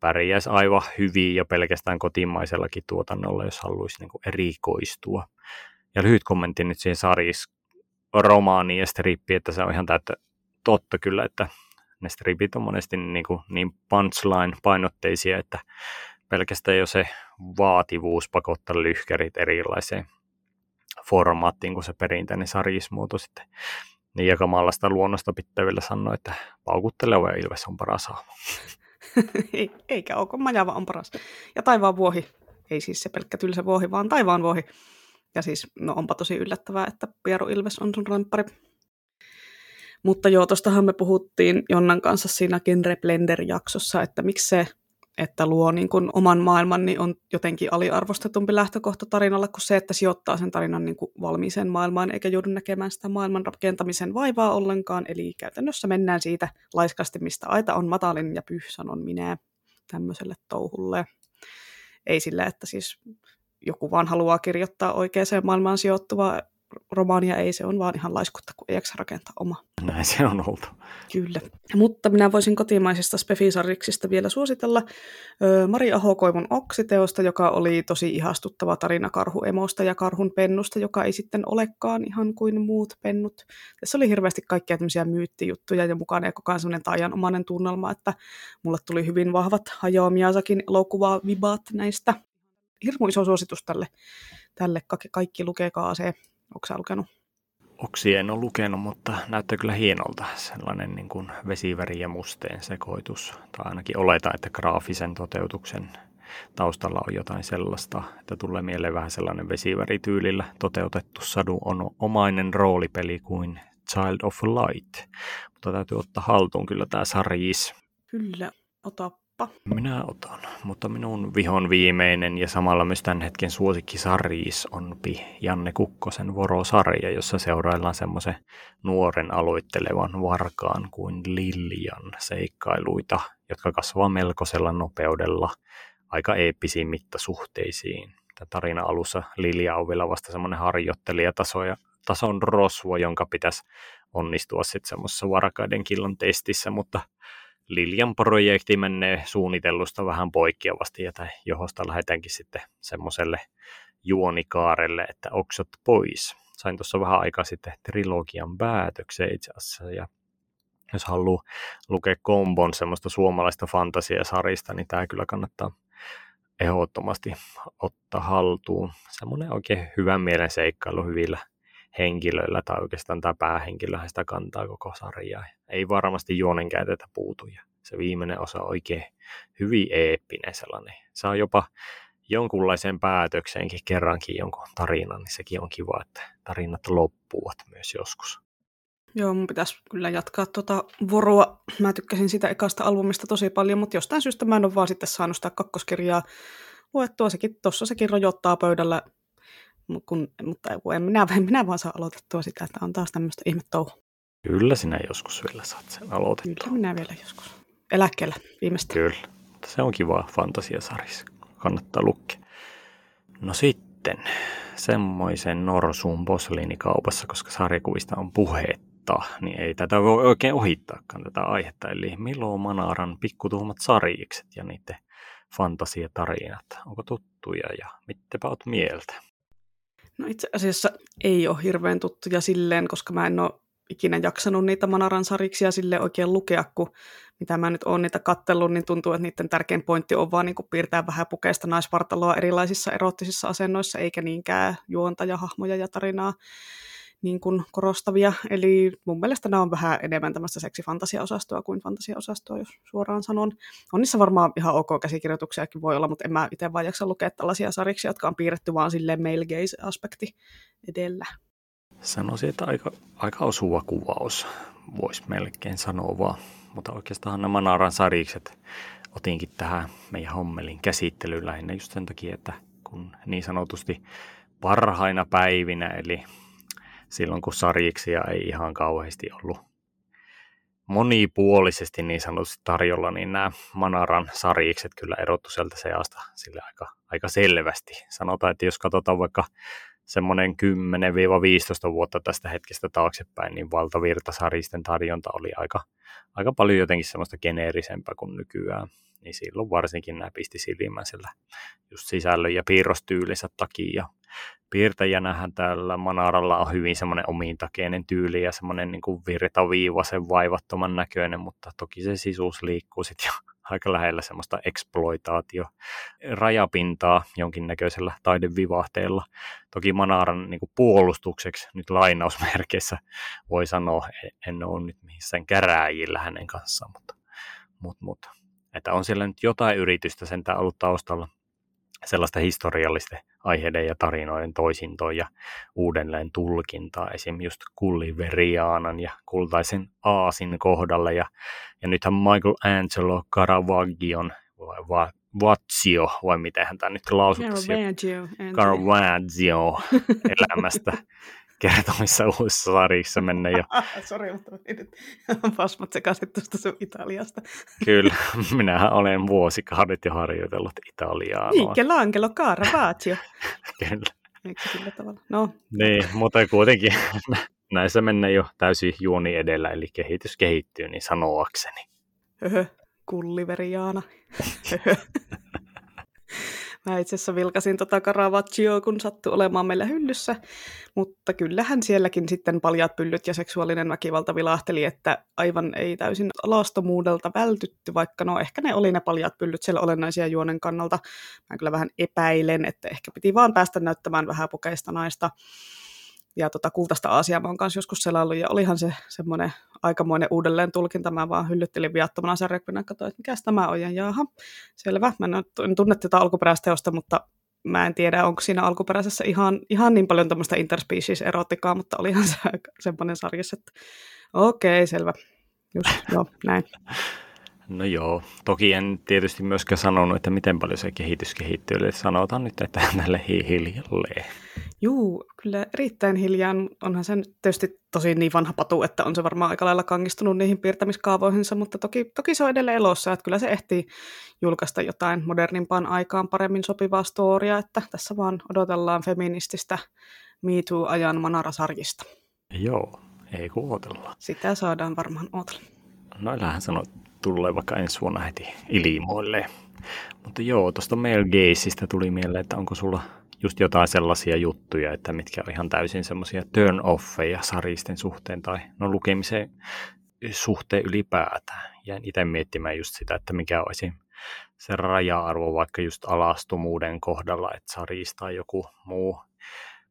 pärjäisi aivan hyvin jo pelkästään kotimaisellakin tuotannolla, jos haluaisi niin kuin erikoistua. Ja lyhyt kommentti nyt siihen sarjis romaaniin ja strippiin, että se on ihan täyttä totta kyllä, että ne stripit on monesti niin, kuin niin punchline-painotteisia, että pelkästään jo se vaativuus pakottaa lyhkärit erilaiseen formaattiin kuin se perinteinen sarjismuoto sitten. Niin jakamallasta luonnosta pitää vielä sanoa, että paukutteleva ilves on paras hahmo. *laughs* Eikä ole, kun majava on paras. Ja taivaan vuohi. Ei siis se pelkkä tylsä vuohi, vaan taivaan vuohi. Ja siis, no onpa tosi yllättävää, että Pieru Ilves on sun remppari. Mutta joo, tuostahan me puhuttiin Jonnan kanssa siinä Genre Blender-jaksossa, että miksi se että luo niin kuin oman maailman, niin on jotenkin aliarvostetumpi lähtökohta tarinalla kuin se, että sijoittaa sen tarinan niin kuin valmiiseen maailmaan, eikä joudu näkemään sitä maailman rakentamisen vaivaa ollenkaan. Eli käytännössä mennään siitä laiskasti, mistä aita on matalin ja pyh, sanon minä tämmöiselle touhulle. Ei sillä, että siis joku vaan haluaa kirjoittaa oikeaan maailmaan sijoittuvaa romaania ei, se on vaan ihan laiskutta, kun ei jaksa rakentaa oma. Näin se on ollut. Kyllä. Mutta minä voisin kotimaisista spefisariksista vielä suositella Mari Ahokoivun Oksiteosta, joka oli tosi ihastuttava tarina karhuemosta ja karhun pennusta, joka ei sitten olekaan ihan kuin muut pennut. Tässä oli hirveästi kaikkia tämmöisiä myyttijuttuja ja mukana ja koko ajan semmoinen taianomainen tunnelma, että mulle tuli hyvin vahvat Hayao Miyazakin elokuvaa vibaat näistä. Hirmu iso suositus tälle, tälle kaikki lukekaa se Onko sä lukenut? Oksi en ole lukenut, mutta näyttää kyllä hienolta. Sellainen niin kuin vesiväri ja musteen sekoitus. Tai ainakin oletaan, että graafisen toteutuksen taustalla on jotain sellaista, että tulee mieleen vähän sellainen vesivärityylillä toteutettu sadu on omainen roolipeli kuin Child of Light. Mutta täytyy ottaa haltuun kyllä tämä sarjis. Kyllä, ota Oppa. Minä otan, mutta minun vihon viimeinen ja samalla myös tämän hetken suosikkisarjis on Janne Kukkosen Voro-sarja, jossa seuraillaan semmoisen nuoren aloittelevan varkaan kuin Liljan seikkailuita, jotka kasvaa melkoisella nopeudella aika eeppisiin mittasuhteisiin. Tämä tarina alussa Lilja on vielä vasta semmoinen harjoittelijataso ja tason rosvo, jonka pitäisi onnistua sitten semmoisessa varkaiden killan testissä, mutta Liljan projekti menee suunnitellusta vähän poikkeavasti, ja johosta lähdetäänkin sitten semmoiselle juonikaarelle, että oksot pois. Sain tuossa vähän aikaa sitten trilogian päätökseen itse asiassa, ja jos haluaa lukea kombon semmoista suomalaista fantasiasarista, niin tämä kyllä kannattaa ehdottomasti ottaa haltuun. Semmoinen oikein hyvän mielen seikkailu hyvillä henkilöillä, tai oikeastaan tämä päähenkilöhän sitä kantaa koko sarjaa. Ei varmasti juonen käytetä puutuja. Se viimeinen osa on oikein hyvin eeppinen sellainen. Saa jopa jonkunlaiseen päätökseenkin kerrankin jonkun tarinan, niin sekin on kiva, että tarinat loppuvat myös joskus. Joo, mun pitäisi kyllä jatkaa tuota voroa. Mä tykkäsin sitä ekasta albumista tosi paljon, mutta jostain syystä mä en ole vaan sitten saanut sitä kakkoskirjaa luettua. Sekin, tossa sekin rojottaa pöydällä kun, mutta en minä, en minä vaan saa aloitettua sitä, että on taas tämmöistä ihmetouhu. Kyllä sinä joskus vielä saat sen aloitettua. Kyllä minä vielä joskus. Eläkkeellä viimeistä. Kyllä, se on kiva fantasiasarjissa. Kannattaa lukea. No sitten, semmoisen norsuun posliinikaupassa, koska sarjakuvista on puhetta, niin ei tätä voi oikein ohittaakaan tätä aihetta. Eli Milo Manaran pikkutuhmat sarjikset ja niiden fantasiatarinat. Onko tuttuja ja mittepä oot mieltä? No itse asiassa ei ole hirveän tuttuja silleen, koska mä en ole ikinä jaksanut niitä Manaran sariksia sille oikein lukea, kun mitä mä nyt oon niitä kattellut, niin tuntuu, että niiden tärkein pointti on vaan niin piirtää vähän pukeista naisvartaloa erilaisissa erottisissa asennoissa, eikä niinkään juonta ja hahmoja ja tarinaa niin kuin korostavia. Eli mun mielestä nämä on vähän enemmän tämmöistä seksifantasiaosastoa kuin fantasiaosastoa, jos suoraan sanon. On niissä varmaan ihan ok käsikirjoituksiakin voi olla, mutta en mä itse vaan jaksa lukea tällaisia sariksi, jotka on piirretty vaan silleen male gaze-aspekti edellä. Sanoisin, että aika, aika osuva kuvaus, voisi melkein sanoa vaan. Mutta oikeastaan nämä Manaran sarikset otinkin tähän meidän hommelin käsittelyyn lähinnä just sen takia, että kun niin sanotusti parhaina päivinä, eli silloin kun sarjiksia ei ihan kauheasti ollut monipuolisesti niin sanotusti tarjolla, niin nämä Manaran sarjikset kyllä erottu sieltä seasta sille aika, aika selvästi. Sanotaan, että jos katsotaan vaikka semmoinen 10-15 vuotta tästä hetkestä taaksepäin, niin valtavirtasarjisten tarjonta oli aika, aika paljon jotenkin semmoista geneerisempää kuin nykyään. Niin silloin varsinkin nämä pisti silmään sillä just sisällön ja piirrostyylinsä takia. Piirtäjänähän täällä Manaralla on hyvin semmoinen omiintakeinen tyyli ja semmoinen niin virtaviivaisen vaivattoman näköinen, mutta toki se sisuus liikkuu sitten jo aika lähellä semmoista exploitaatio rajapintaa jonkinnäköisellä taidevivahteella. Toki Manaran niin kuin puolustukseksi nyt lainausmerkeissä voi sanoa, en ole nyt missään käräjillä hänen kanssaan, mutta, mutta, mutta että on siellä nyt jotain yritystä sentään ollut taustalla sellaista historiallisten aiheiden ja tarinoiden toisintoa ja uudelleen tulkintaa, esim. just Kulliveriaanan ja kultaisen aasin kohdalla. Ja, ja nythän Michael Angelo Caravaggion vai va, Vatsio, vai miten tämä nyt lausuttu. Caravaggio. Caravaggio *laughs* elämästä kertomissa uusissa sarjissa mennä jo. *laughs* Sori, mutta nyt pasmat sekaisin tuosta sun Italiasta. *laughs* Kyllä, minähän olen vuosikaudet jo harjoitellut Italiaa. Michelangelo Caravaggio. *laughs* Kyllä. Eikö sillä tavalla? No. Niin, mutta kuitenkin näissä mennään jo täysin juoni edellä, eli kehitys kehittyy, niin sanoakseni. Höhö, kulliveriaana. Höhö. Mä itse asiassa vilkasin tota Caravaggio, kun sattui olemaan meillä hyllyssä, mutta kyllähän sielläkin sitten paljat pyllyt ja seksuaalinen väkivalta vilahteli, että aivan ei täysin laastomuudelta vältytty, vaikka no ehkä ne oli ne paljat pyllyt siellä olennaisia juonen kannalta. Mä kyllä vähän epäilen, että ehkä piti vaan päästä näyttämään vähän pukeista naista ja tota, kultaista Aasiaa mä oon kanssa joskus selaillut, ja olihan se semmoinen aikamoinen uudelleen tulkinta. Mä vaan hyllyttelin viattomana sarjakuvana, katsoin, että mikä tämä on, ja jaha, selvä. Mä en tunne tätä alkuperäisteosta, mutta mä en tiedä, onko siinä alkuperäisessä ihan, ihan niin paljon tämmöistä interspecies erotikaa, mutta olihan se semmoinen sarjassa, että okei, okay, selvä. Just, joo, näin. *laughs* No joo, toki en tietysti myöskään sanonut, että miten paljon se kehitys kehittyy, eli sanotaan nyt, että *laughs* tälle hiljalleen. Juu, kyllä erittäin hiljaa. Onhan se tietysti tosi niin vanha patu, että on se varmaan aika lailla kangistunut niihin piirtämiskaavoihinsa, mutta toki, toki se on edelleen elossa, että kyllä se ehtii julkaista jotain modernimpaan aikaan paremmin sopivaa storia, että tässä vaan odotellaan feminististä Me Too-ajan Manara-sarjista. Joo, ei kun Sitä saadaan varmaan odotella. No älähän sano, tulee vaikka ensi vuonna heti ilmoille. Mutta joo, tuosta Mel Gazeista tuli mieleen, että onko sulla just jotain sellaisia juttuja, että mitkä on ihan täysin semmoisia turn offeja saristen suhteen tai no lukemisen suhteen ylipäätään. Jäin itse miettimään just sitä, että mikä olisi se raja-arvo vaikka just alastumuuden kohdalla, että sarista tai joku muu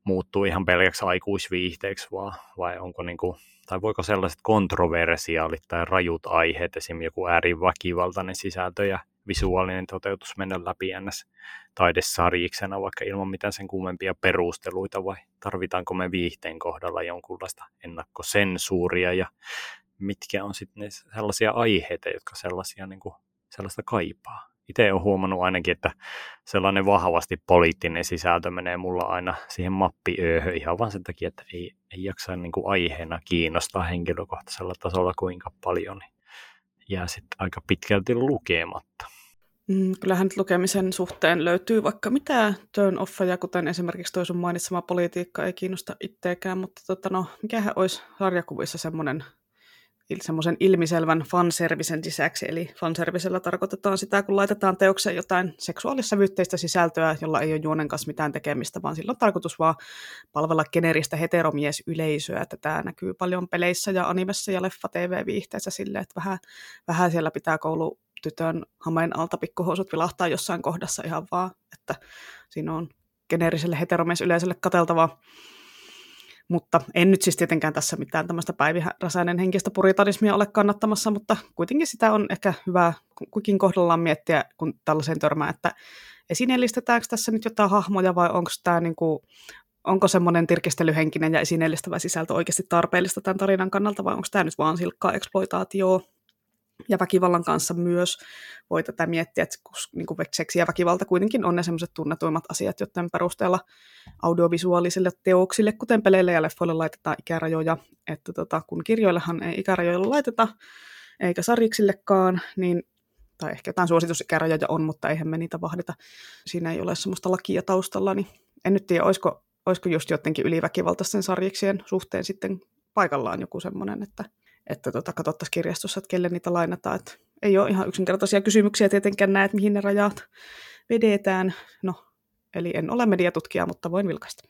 muuttuu ihan pelkäksi aikuisviihteeksi vaan, vai onko niin kuin, tai voiko sellaiset kontroversiaalit tai rajut aiheet, esimerkiksi joku ääriväkivaltainen sisältö ja visuaalinen toteutus mennä läpi ns. taidesarjiksena, vaikka ilman mitään sen kummempia perusteluita, vai tarvitaanko me viihteen kohdalla jonkunlaista ennakkosensuuria, ja mitkä on sitten sellaisia aiheita, jotka sellaisia, niin kuin, sellaista kaipaa. Itse olen huomannut ainakin, että sellainen vahvasti poliittinen sisältö menee mulla aina siihen mappiööhön ihan vaan sen takia, että ei, ei jaksa niin kuin aiheena kiinnostaa henkilökohtaisella tasolla kuinka paljon, niin jää sitten aika pitkälti lukematta. Mm, kyllähän lukemisen suhteen löytyy vaikka mitä turn offeja, kuten esimerkiksi tuo sun mainitsema politiikka ei kiinnosta itteekään, mutta tota no, mikähän olisi sarjakuvissa semmoinen semmoisen ilmiselvän fanservisen lisäksi, eli fanservisellä tarkoitetaan sitä, kun laitetaan teokseen jotain seksuaalissävytteistä sisältöä, jolla ei ole juonen kanssa mitään tekemistä, vaan sillä on tarkoitus vaan palvella generistä heteromiesyleisöä, että tämä näkyy paljon peleissä ja animessa ja leffa-tv-viihteissä silleen, että vähän, vähän siellä pitää koulu tytön hameen alta pikkuhousut vilahtaa jossain kohdassa ihan vaan, että siinä on geneeriselle heteromiesyleisölle kateltavaa. Mutta en nyt siis tietenkään tässä mitään tämmöistä Päivi Räsänen henkistä puritanismia ole kannattamassa, mutta kuitenkin sitä on ehkä hyvä kukin kohdallaan miettiä, kun tällaiseen törmää, että esineellistetäänkö tässä nyt jotain hahmoja vai onko tämä niin kuin, onko semmoinen tirkistelyhenkinen ja esineellistävä sisältö oikeasti tarpeellista tämän tarinan kannalta vai onko tämä nyt vaan silkkaa eksploitaatioa ja väkivallan kanssa myös voi tätä miettiä, että niin kuin seksi ja väkivalta kuitenkin on ne semmoiset tunnetuimmat asiat, joiden perusteella audiovisuaalisille teoksille, kuten peleille ja leffoille laitetaan ikärajoja, että tota, kun kirjoillehan ei ikärajoilla laiteta, eikä sarjiksillekaan, niin tai ehkä jotain suositusikärajoja on, mutta eihän me niitä vahdita. Siinä ei ole semmoista lakia taustalla, niin en nyt tiedä, olisiko, olisiko just jotenkin yliväkivaltaisten sarjiksien suhteen sitten paikallaan joku semmoinen, että että tota, katsottaisiin kirjastossa, että kelle niitä lainataan. Että ei ole ihan yksinkertaisia kysymyksiä tietenkään näet, mihin ne rajat vedetään. No, eli en ole mediatutkija, mutta voin vilkaista.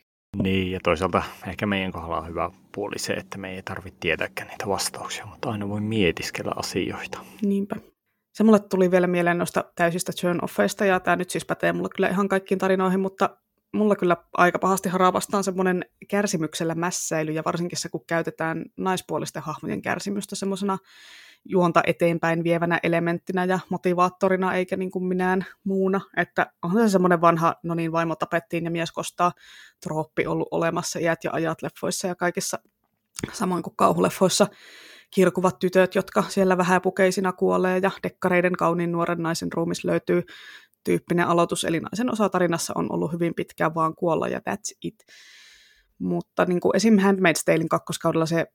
Niin, ja toisaalta ehkä meidän kohdalla on hyvä puoli se, että me ei tarvitse tietääkään niitä vastauksia, mutta aina voi mietiskellä asioita. Niinpä. Se mulle tuli vielä mieleen noista täysistä turn offeista, ja tämä nyt siis pätee mulle kyllä ihan kaikkiin tarinoihin, mutta mulla kyllä aika pahasti haravastaan semmoinen kärsimyksellä mässäily, ja varsinkin se, kun käytetään naispuolisten hahmojen kärsimystä semmoisena juonta eteenpäin vievänä elementtinä ja motivaattorina, eikä niin kuin minään muuna. Että onhan se semmoinen vanha, no niin, vaimo tapettiin ja mies kostaa trooppi ollut olemassa iät ja ajat leffoissa ja kaikissa, samoin kuin kauhuleffoissa kirkuvat tytöt, jotka siellä vähäpukeisina kuolee ja dekkareiden kauniin nuoren naisen ruumis löytyy tyyppinen aloitus, eli naisen osa tarinassa on ollut hyvin pitkään vaan kuolla ja that's it. Mutta niin kuin esim. Handmaid's Talein kakkoskaudella se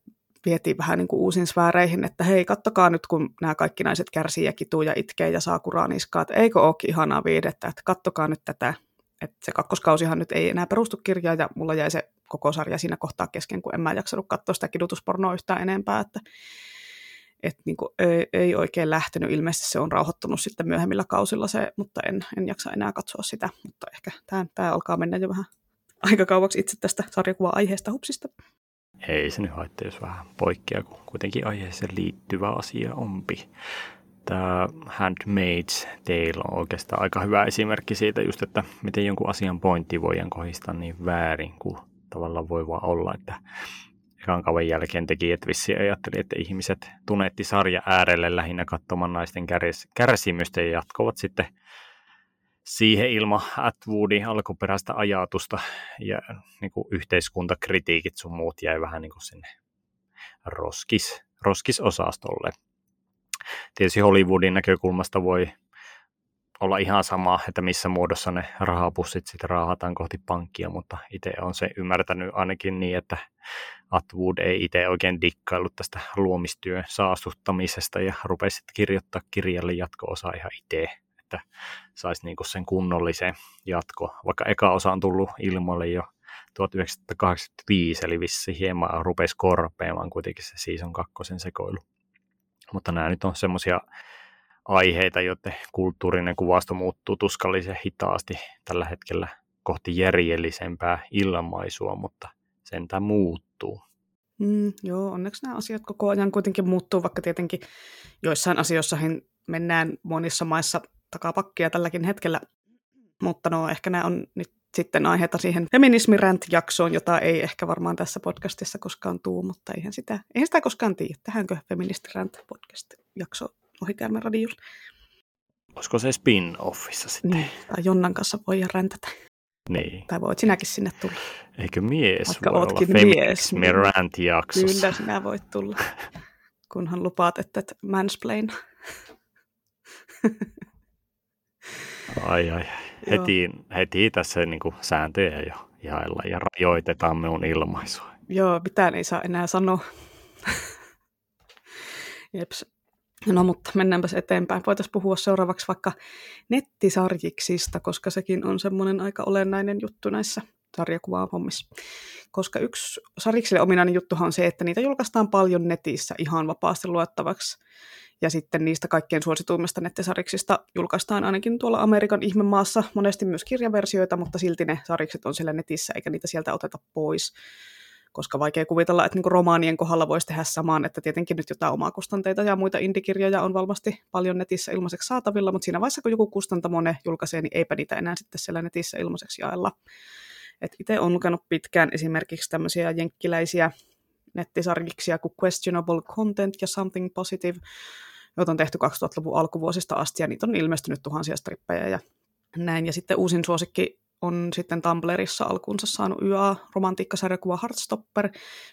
vietiin vähän niin kuin uusiin sfääreihin, että hei, kattokaa nyt, kun nämä kaikki naiset kärsii ja kituu ja itkee ja saa kuraa että eikö olekin ihanaa viidettä, että kattokaa nyt tätä. Että se kakkoskausihan nyt ei enää perustu kirjaan ja mulla jäi se koko sarja siinä kohtaa kesken, kun en mä jaksanut katsoa sitä kidutuspornoa yhtään enempää, että et niin kuin ei, ei oikein lähtenyt. Ilmeisesti se on rauhoittunut sitten myöhemmillä kausilla se, mutta en, en jaksa enää katsoa sitä. Mutta ehkä tämä, alkaa mennä jo vähän aika kauaksi itse tästä sarjakuva-aiheesta hupsista. Ei se nyt haittaa, jos vähän poikkeaa, kun kuitenkin aiheeseen liittyvä asia ompi. Tämä Handmaid's Tale on oikeastaan aika hyvä esimerkki siitä just, että miten jonkun asian pointti voidaan kohdistaa niin väärin kuin tavallaan voi vaan olla, että ekan kauan jälkeen tekijät vissiin ajatteli, että ihmiset tuneetti sarja äärelle lähinnä katsomaan naisten kärsimystä ja jatkuvat sitten siihen ilman Atwoodin alkuperäistä ajatusta ja niin kuin yhteiskuntakritiikit sun muut jäi vähän niin kuin sinne roskis, roskisosastolle. Tietysti Hollywoodin näkökulmasta voi olla ihan sama, että missä muodossa ne rahapussit sitten raahataan kohti pankkia, mutta itse on se ymmärtänyt ainakin niin, että Atwood ei itse oikein dikkaillut tästä luomistyön saastuttamisesta ja rupesi sitten kirjoittaa kirjalle jatko-osa ihan itse, että saisi niinku sen kunnollisen jatko, vaikka eka osa on tullut ilmoille jo 1985, eli vissi hieman rupesi korpeamaan kuitenkin se season kakkosen sekoilu. Mutta nämä nyt on semmoisia aiheita, joiden kulttuurinen kuvasto muuttuu tuskallisen hitaasti tällä hetkellä kohti järjellisempää ilmaisua, mutta sentään muuttuu. Mm, joo, onneksi nämä asiat koko ajan kuitenkin muuttuu, vaikka tietenkin joissain asioissa mennään monissa maissa takapakkia tälläkin hetkellä. Mutta no, ehkä nämä on nyt sitten aiheita siihen feminismirant-jaksoon, jota ei ehkä varmaan tässä podcastissa koskaan tuu, mutta eihän sitä, eihän sitä koskaan tiedä. Tähänkö feministirant-podcast-jakso Ohikäärmen radiolla. Olisiko se spin-offissa sitten? Niin, tai Jonnan kanssa voi räntätä. Niin. Tai voit sinäkin sinne tulla. Eikö mies Vaikka voi ootkin olla mies. Niin. rant-jaksossa? Kyllä sinä voit tulla, kunhan lupaat, että et mansplain. ai ai, heti, heti tässä niin kuin sääntöjä jo jaella ja rajoitetaan minun ilmaisua. Joo, mitään ei saa enää sanoa. Jeps. No mutta mennäänpäs eteenpäin. Voitaisiin puhua seuraavaksi vaikka nettisarjiksista, koska sekin on semmoinen aika olennainen juttu näissä sarjakuvahommissa. Koska yksi sarjiksille ominainen juttuhan on se, että niitä julkaistaan paljon netissä ihan vapaasti luettavaksi. Ja sitten niistä kaikkein suosituimmista nettisariksista julkaistaan ainakin tuolla Amerikan ihmemaassa monesti myös kirjaversioita, mutta silti ne sarikset on siellä netissä eikä niitä sieltä oteta pois koska vaikea kuvitella, että niin romaanien kohdalla voisi tehdä samaan, että tietenkin nyt jotain omakustanteita ja muita indikirjoja on varmasti paljon netissä ilmaiseksi saatavilla, mutta siinä vaiheessa, kun joku kustantamo ne julkaisee, niin eipä niitä enää sitten siellä netissä ilmaiseksi jaella. Itse olen lukenut pitkään esimerkiksi tämmöisiä jenkkiläisiä nettisarjiksia kuin Questionable Content ja Something Positive, joita on tehty 2000-luvun alkuvuosista asti, ja niitä on ilmestynyt tuhansia strippejä ja näin. Ja sitten uusin suosikki on sitten Tumblrissa alkuunsa saanut YA-romantiikkasarjakuva Heartstopper,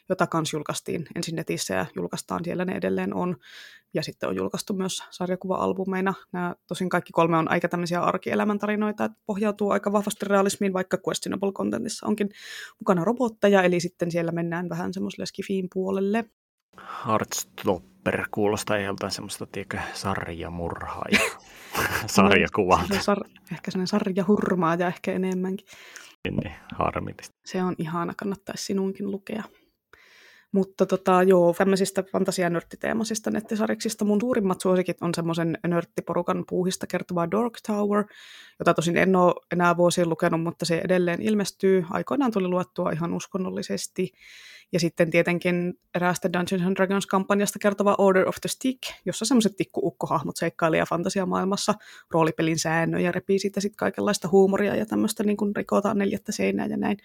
jota kans julkaistiin ensin netissä ja julkaistaan siellä ne edelleen on. Ja sitten on julkaistu myös sarjakuva-albumeina. Nämä tosin kaikki kolme on aika tämmöisiä arkielämän tarinoita, että pohjautuu aika vahvasti realismiin, vaikka Questionable Contentissa onkin mukana robotteja, eli sitten siellä mennään vähän semmoiselle skifiin puolelle. Heartstopper kuulostaa joltain semmoista, tiedätkö, sarjamurhaa ja *laughs* sarjakuva. Sar- ehkä sellainen sarjahurmaa ja ehkä enemmänkin. Niin, niin, harmillista. Se on ihana, kannattaisi sinunkin lukea. Mutta tota, joo, tämmöisistä fantasia-nörttiteemasista nettisarjiksista mun suurimmat suosikit on semmoisen nörttiporukan puuhista kertova Dark Tower, jota tosin en ole enää vuosien lukenut, mutta se edelleen ilmestyy. Aikoinaan tuli luettua ihan uskonnollisesti. Ja sitten tietenkin eräästä Dungeons and Dragons-kampanjasta kertova Order of the Stick, jossa semmoiset tikkuukkohahmot seikkailee fantasiamaailmassa roolipelin säännöjä, repii siitä sitten kaikenlaista huumoria ja tämmöistä niin rikotaan neljättä seinää ja näin.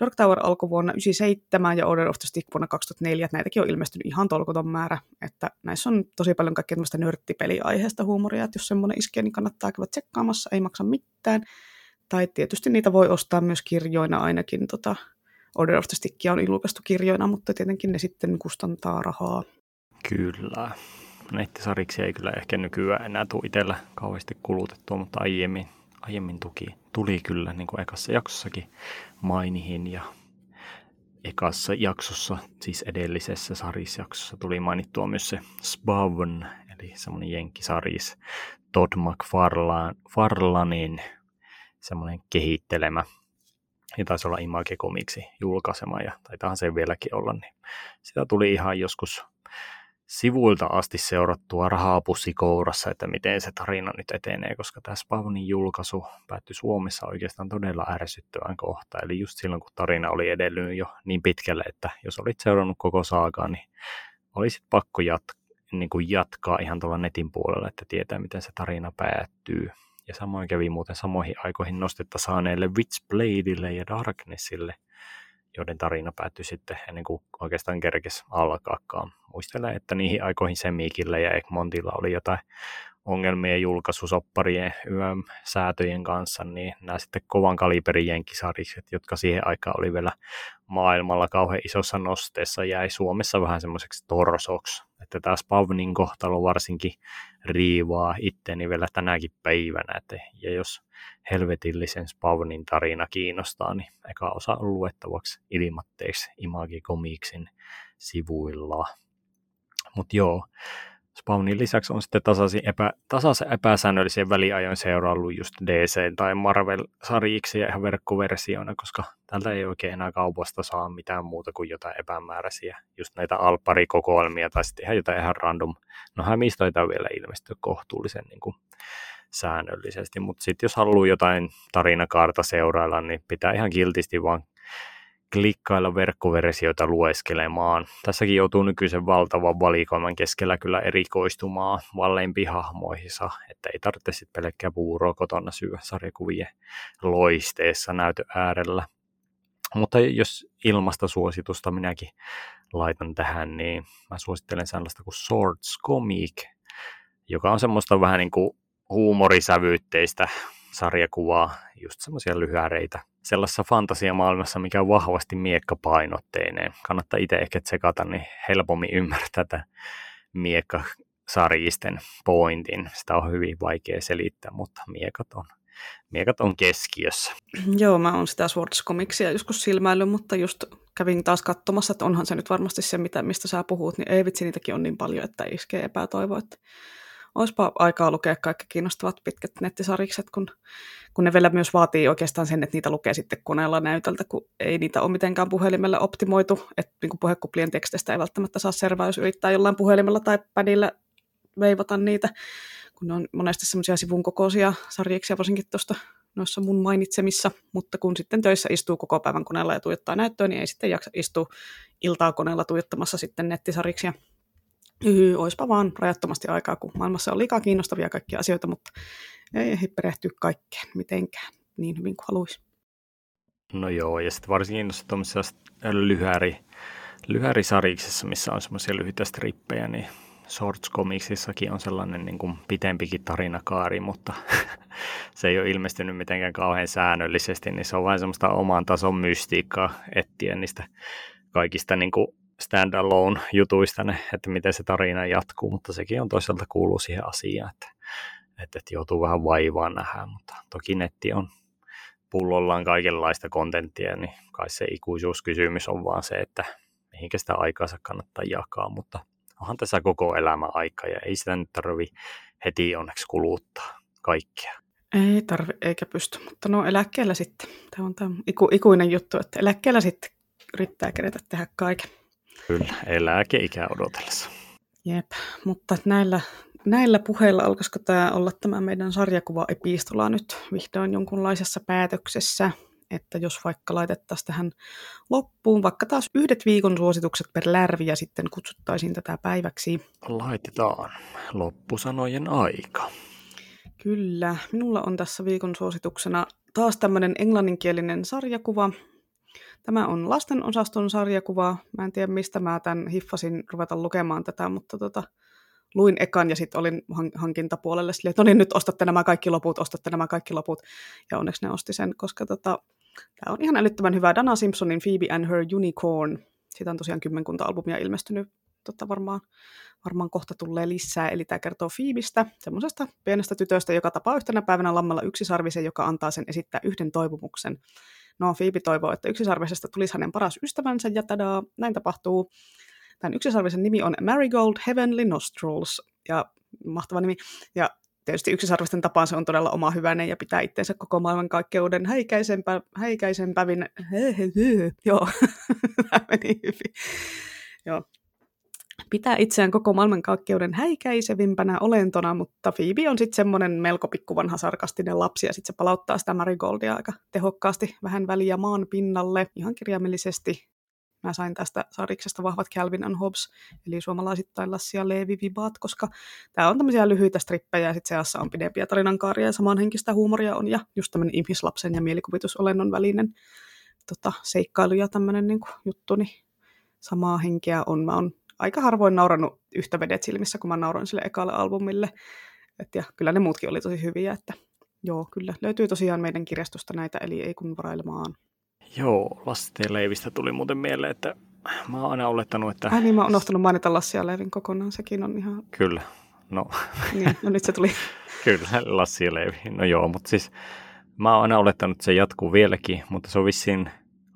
Dark Tower alkoi vuonna 1997 ja Order of the Stick vuonna 2004, että näitäkin on ilmestynyt ihan tolkuton määrä, että näissä on tosi paljon kaikkea tämmöistä nörttipeliaiheesta huumoria, että jos semmoinen iskee, niin kannattaa käydä tsekkaamassa, ei maksa mitään. Tai tietysti niitä voi ostaa myös kirjoina ainakin, tota, Order of the Stickia on julkaistu kirjoina, mutta tietenkin ne sitten kustantaa rahaa. Kyllä. Nettisariksi ei kyllä ehkä nykyään enää tule itsellä kauheasti kulutettua, mutta aiemmin, aiemmin tuki tuli kyllä niin kuin ekassa jaksossakin mainihin ja ekassa jaksossa, siis edellisessä sarisjaksossa tuli mainittua myös se Spavn, eli semmoinen jenkkisaris Todd McFarlanin semmoinen kehittelemä. Ja taisi olla Image Comicsi julkaisema, ja taitahan se vieläkin olla, niin sitä tuli ihan joskus sivuilta asti seurattua rahapussi kourassa, että miten se tarina nyt etenee, koska tämä Spavnin julkaisu päättyi Suomessa oikeastaan todella ärsyttävän kohta. Eli just silloin, kun tarina oli edellynyt jo niin pitkälle, että jos olit seurannut koko saakaa, niin olisit pakko jat- niin kuin jatkaa ihan tuolla netin puolella, että tietää, miten se tarina päättyy. Ja samoin kävi muuten samoihin aikoihin nostetta saaneelle Witchbladeille ja Darknessille, joiden tarina päättyi sitten ennen kuin oikeastaan kerkes alkaakaan. Muistelen, että niihin aikoihin Semikille ja Egmontilla oli jotain ongelmia julkaisusopparien säätöjen kanssa, niin nämä sitten kovan kaliberin jenkisarikset, jotka siihen aikaan oli vielä maailmalla kauhean isossa nosteessa, jäi Suomessa vähän semmoiseksi torsoksi. Että tämä Spavnin kohtalo varsinkin riivaa itteni vielä tänäkin päivänä. Että, ja jos helvetillisen Spavnin tarina kiinnostaa, niin eka osa on luettavaksi ilmatteeksi Imagi Comicsin sivuilla. Mutta joo, Spawnin lisäksi on sitten tasaisin epä, tasaisen epäsäännöllisen väliajoin seuraillut just DC- tai Marvel-sarjiksi ja ihan verkkoversioina, koska tältä ei oikein enää kaupasta saa mitään muuta kuin jotain epämääräisiä, just näitä alparikokoelmia tai sitten ihan jotain ihan random. No hämistoita vielä ilmestyä kohtuullisen niin kuin säännöllisesti, mutta sitten jos haluaa jotain tarinakaarta seurailla, niin pitää ihan kiltisti vaan klikkailla verkkoversioita lueskelemaan. Tässäkin joutuu nykyisen valtavan valikoiman keskellä kyllä erikoistumaan valleimpiin hahmoihinsa, että ei tarvitse sitten pelkkää puuroa kotona syödä sarjakuvien loisteessa näytö äärellä. Mutta jos ilmasta suositusta minäkin laitan tähän, niin mä suosittelen sellaista kuin Swords Comic, joka on semmoista vähän niin kuin huumorisävyytteistä sarjakuvaa, just semmoisia lyhäreitä sellaisessa fantasiamaailmassa, mikä on vahvasti miekkapainotteinen. Kannattaa itse ehkä tsekata, niin helpommin ymmärtää tätä miekkasarjisten pointin. Sitä on hyvin vaikea selittää, mutta miekat on, miekat on keskiössä. Joo, mä oon sitä Swords Comicsia joskus silmäillyt, mutta just kävin taas katsomassa, että onhan se nyt varmasti se, mitä, mistä sä puhut, niin ei vitsi, niitäkin on niin paljon, että iskee epätoivo, että olisipa aikaa lukea kaikki kiinnostavat pitkät nettisarikset, kun, kun ne vielä myös vaatii oikeastaan sen, että niitä lukee sitten koneella näytöltä, kun ei niitä ole mitenkään puhelimelle optimoitu, että niin puhekuplien teksteistä ei välttämättä saa servaa, jos yrittää jollain puhelimella tai padilla veivata niitä, kun ne on monesti semmoisia sivun kokoisia sarjiksia, varsinkin tuosta noissa mun mainitsemissa, mutta kun sitten töissä istuu koko päivän koneella ja tuijottaa näyttöä, niin ei sitten jaksa istua iltaa koneella tuijottamassa sitten nettisariksia. Hyhy, oispa vaan rajattomasti aikaa, kun maailmassa on liikaa kiinnostavia kaikkia asioita, mutta ei ehdi perehtyä kaikkeen mitenkään niin hyvin kuin haluaisi. No joo, ja sitten varsinkin tuossa lyhäri, lyhärisariksessa, missä on semmoisia lyhyitä strippejä, niin Shorts on sellainen niin kuin pitempikin tarinakaari, mutta *laughs* se ei ole ilmestynyt mitenkään kauhean säännöllisesti, niin se on vain semmoista oman tason mystiikkaa etsiä niistä kaikista niin kuin standalone jutuista, ne, että miten se tarina jatkuu, mutta sekin on toisaalta kuuluu siihen asiaan, että, että, että joutuu vähän vaivaa nähdä, mutta toki netti on pullollaan kaikenlaista kontenttia, niin kai se ikuisuuskysymys on vaan se, että mihinkä sitä aikaansa kannattaa jakaa, mutta onhan tässä koko elämä aika ja ei sitä nyt tarvi heti onneksi kuluttaa kaikkea. Ei tarvi eikä pysty, mutta no eläkkeellä sitten. Tämä on tämä iku, ikuinen juttu, että eläkkeellä sitten yrittää kerätä tehdä kaiken. Kyllä, eläkeikä odotellessa. Jep, mutta näillä, näillä puheilla alkaisiko tämä olla tämä meidän sarjakuva-epistola nyt vihdoin jonkunlaisessa päätöksessä, että jos vaikka laitettaisiin tähän loppuun vaikka taas yhdet viikon suositukset per lärvi ja sitten kutsuttaisiin tätä päiväksi. Laitetaan loppusanojen aika. Kyllä, minulla on tässä viikon suosituksena taas tämmöinen englanninkielinen sarjakuva, Tämä on lasten osaston sarjakuva. Mä en tiedä, mistä mä tämän hiffasin ruveta lukemaan tätä, mutta tota, luin ekan ja sitten olin hankintapuolelle silleen, että no niin, nyt ostatte nämä kaikki loput, ostatte nämä kaikki loput. Ja onneksi ne osti sen, koska tota, tämä on ihan älyttömän hyvä. Dana Simpsonin Phoebe and Her Unicorn. Siitä on tosiaan kymmenkunta albumia ilmestynyt tota varmaan varmaan kohta tulee lisää. Eli tämä kertoo Fiibistä, semmoisesta pienestä tytöstä, joka tapaa yhtenä päivänä lammalla yksisarvisen, joka antaa sen esittää yhden toivomuksen. No, Fiibi toivoo, että yksisarvisesta tulisi hänen paras ystävänsä, ja tadaa, näin tapahtuu. Tämän yksisarvisen nimi on Marigold Heavenly Nostrils, ja mahtava nimi. Ja tietysti yksisarvisten tapaan se on todella oma hyvänen ja pitää itseensä koko maailman kaikkeuden häikäisempä, häikäisempävin. *laughs* Joo, *laughs* tämä meni hyvin. Joo. Pitää itseään koko maailman kaikkeuden häikäisevimpänä olentona, mutta Phoebe on sitten semmoinen melko pikkuvanha sarkastinen lapsi ja sitten se palauttaa sitä Marigoldia aika tehokkaasti vähän väliä maan pinnalle ihan kirjaimellisesti mä sain tästä sariksesta vahvat Calvin and Hobbes, eli suomalaisittain Lassi ja Leevi Vibat, koska tämä on tämmöisiä lyhyitä strippejä ja sitten seassa on pidempiä tarinankaaria ja samanhenkistä huumoria on ja just tämmöinen ihmislapsen ja mielikuvitusolennon välinen tota, seikkailu ja tämmöinen niin juttu, niin samaa henkeä on. Mä oon aika harvoin naurannut yhtä vedet silmissä, kun mä nauroin sille ekalle albumille. Et ja kyllä ne muutkin oli tosi hyviä, että joo, kyllä löytyy tosiaan meidän kirjastosta näitä, eli ei kun varailemaan. Joo, Lassi Leivistä tuli muuten mieleen, että mä oon aina olettanut, että... Ai niin, mä oon unohtanut mainita Lassi ja Leivin kokonaan, sekin on ihan... Kyllä, no... niin, no nyt se tuli. *laughs* Kyllä, Lassi ja Leivi, no joo, mutta siis mä oon aina olettanut, että se jatkuu vieläkin, mutta se on vissiin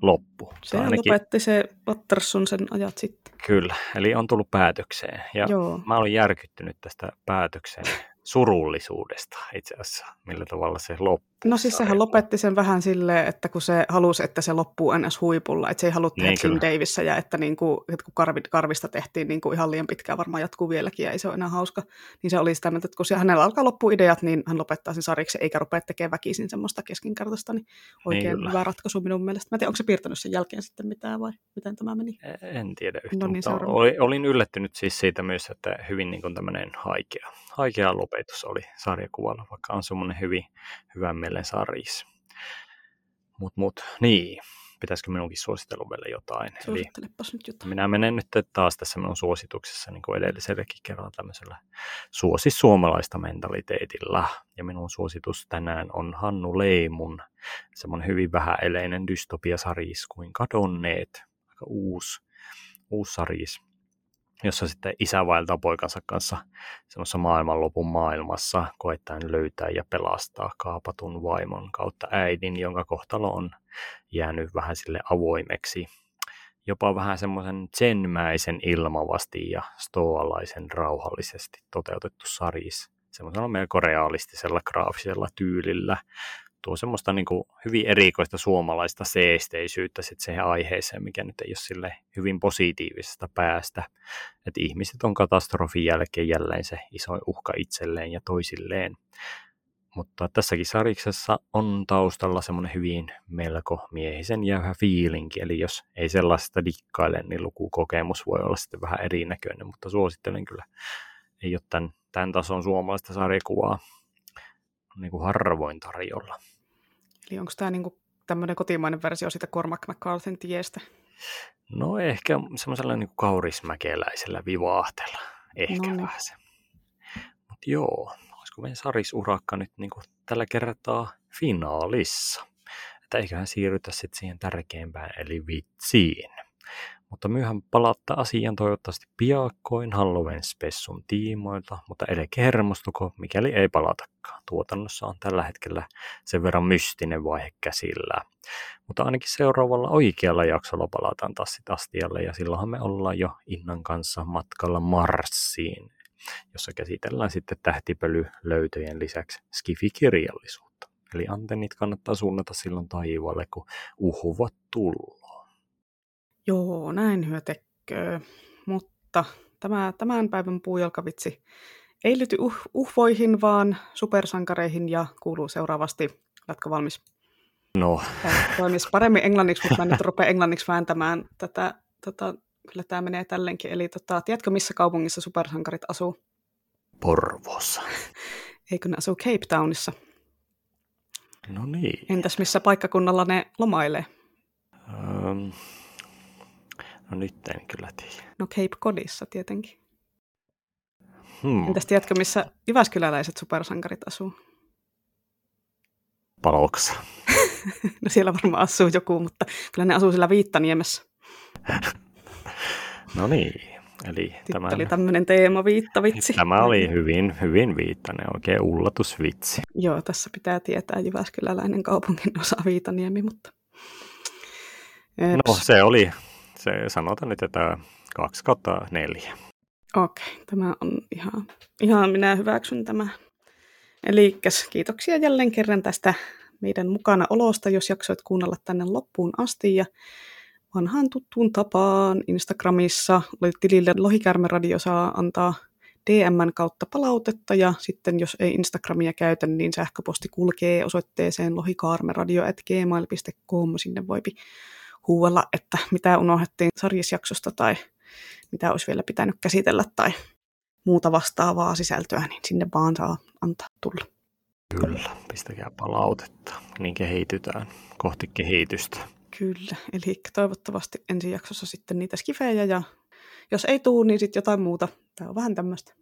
loppu. Se ainakin... lopetti se Patterson sen ajat sitten. Kyllä, eli on tullut päätökseen. Ja Joo. mä olin järkyttynyt tästä päätökseen surullisuudesta itse asiassa, millä tavalla se loppuu. No siis sehän lopetti sen vähän silleen, että kun se halusi, että se loppuu ns. huipulla, että se ei halua tehdä niin, Jim Davissä ja että, niin kuin, että kun karvi, karvista tehtiin niin kuin ihan liian pitkään, varmaan jatkuu vieläkin ja ei se ole enää hauska, niin se oli sitä mieltä, että kun se, hänellä alkaa loppua ideat, niin hän lopettaa sen sariksi eikä rupea tekemään väkisin semmoista keskinkertaista, niin oikein niin, hyvä ratkaisu minun mielestä. Mä en tiedä, onko se piirtänyt sen jälkeen sitten mitään vai miten tämä meni? En tiedä yhtään, no niin, mutta oli, olin yllättynyt siis siitä myös, että hyvin niin kuin tämmöinen haikea, haikea lopetus oli sarjakuvalla, vaikka on semmoinen hyvin hyvän mielen sarjissa. Mutta mut, niin, pitäisikö minunkin suositella vielä jotain. Eli nyt jotain. Minä menen nyt taas tässä minun suosituksessa niin kuin edelliselläkin kerralla tämmöisellä suosi suomalaista mentaliteetilla. Ja minun suositus tänään on Hannu Leimun, semmoinen hyvin vähäeleinen dystopia-saris kuin Kadonneet, aika uusi, uusi saris jossa sitten isä vaeltaa poikansa kanssa semmoisessa maailmanlopun maailmassa, koettaen löytää ja pelastaa kaapatun vaimon kautta äidin, jonka kohtalo on jäänyt vähän sille avoimeksi. Jopa vähän semmoisen zenmäisen ilmavasti ja stoalaisen rauhallisesti toteutettu saris. Semmoisella melko realistisella graafisella tyylillä, tuo semmoista niin kuin hyvin erikoista suomalaista seesteisyyttä sit siihen aiheeseen, mikä nyt ei ole sille hyvin positiivisesta päästä. Että ihmiset on katastrofin jälkeen jälleen se iso uhka itselleen ja toisilleen. Mutta tässäkin sariksessa on taustalla semmoinen hyvin melko miehisen jäyhä fiilinki, eli jos ei sellaista dikkaile, niin lukukokemus voi olla sitten vähän erinäköinen, mutta suosittelen kyllä, ei ole tämän, tämän tason suomalaista sarjakuvaa niin kuin harvoin tarjolla. Eli onko tämä niinku tämmöinen kotimainen versio siitä Cormac McCarthyn tiestä? No ehkä semmoisella niinku kaurismäkeläisellä vivahtella. Ehkä no vähän se. Mutta joo, olisiko meidän sarisurakka nyt niinku tällä kertaa finaalissa? Että eiköhän siirrytä sitten siihen tärkeimpään, eli vitsiin. Mutta myöhän palatta asian toivottavasti piakkoin Halloween-spessun tiimoilta, mutta älkää hermostuko, mikäli ei palatakaan. Tuotannossa on tällä hetkellä sen verran mystinen vaihe käsillä. Mutta ainakin seuraavalla oikealla jaksolla palataan taas sit astialle ja silloinhan me ollaan jo Innan kanssa matkalla Marsiin, jossa käsitellään sitten tähtipölylöytöjen lisäksi skifikirjallisuutta. Eli antennit kannattaa suunnata silloin taivaalle, kun uhuvat tullut. Joo, näin hyötekköö. Mutta tämä tämän päivän puujalkavitsi ei liity uh, uhvoihin, vaan supersankareihin ja kuuluu seuraavasti. Oletko valmis? No. Toimisi paremmin englanniksi, mutta mä nyt rupean englanniksi vääntämään tätä. Tota, kyllä tämä menee tälleenkin. Eli tota, tiedätkö, missä kaupungissa supersankarit asuu? Porvossa. *laughs* Eikö ne asuu Cape Townissa? No niin. Entäs missä paikkakunnalla ne lomailee? Um, No nyt en kyllä tiedä. No Cape Codissa tietenkin. Hmm. Entäs tiedätkö, missä Jyväskyläläiset supersankarit asuu? Paloksa. *laughs* no siellä varmaan asuu joku, mutta kyllä ne asuu sillä Viittaniemessä. *laughs* no niin. Eli tämä oli tämmöinen teema viittavitsi. Tämä oli hyvin, hyvin viittainen, oikein ullatusvitsi. Joo, tässä pitää tietää Jyväskyläläinen kaupungin osa Viitaniemi, mutta... Eps. No se oli, se sanotaan nyt, että 2 kautta 4. Okei, tämä on ihan, ihan minä hyväksyn tämä. Eli kiitoksia jälleen kerran tästä meidän mukana olosta, jos jaksoit kuunnella tänne loppuun asti. Ja vanhaan tuttuun tapaan Instagramissa tilille Lohikärmeradio saa antaa DMn kautta palautetta ja sitten jos ei Instagramia käytä, niin sähköposti kulkee osoitteeseen lohikaarmeradio.gmail.com. Sinne voi huuella, että mitä unohdettiin sarjisjaksosta tai mitä olisi vielä pitänyt käsitellä tai muuta vastaavaa sisältöä, niin sinne vaan saa antaa tulla. Kyllä, pistäkää palautetta, niin kehitytään kohti kehitystä. Kyllä, eli toivottavasti ensi jaksossa sitten niitä skifejä ja jos ei tuu, niin sitten jotain muuta. Tämä on vähän tämmöistä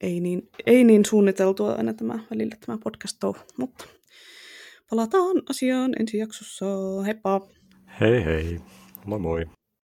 ei niin, ei niin suunniteltua aina tämä välillä tämä podcast mutta palataan asiaan ensi jaksossa. Heippa! Hei hei, moi moi!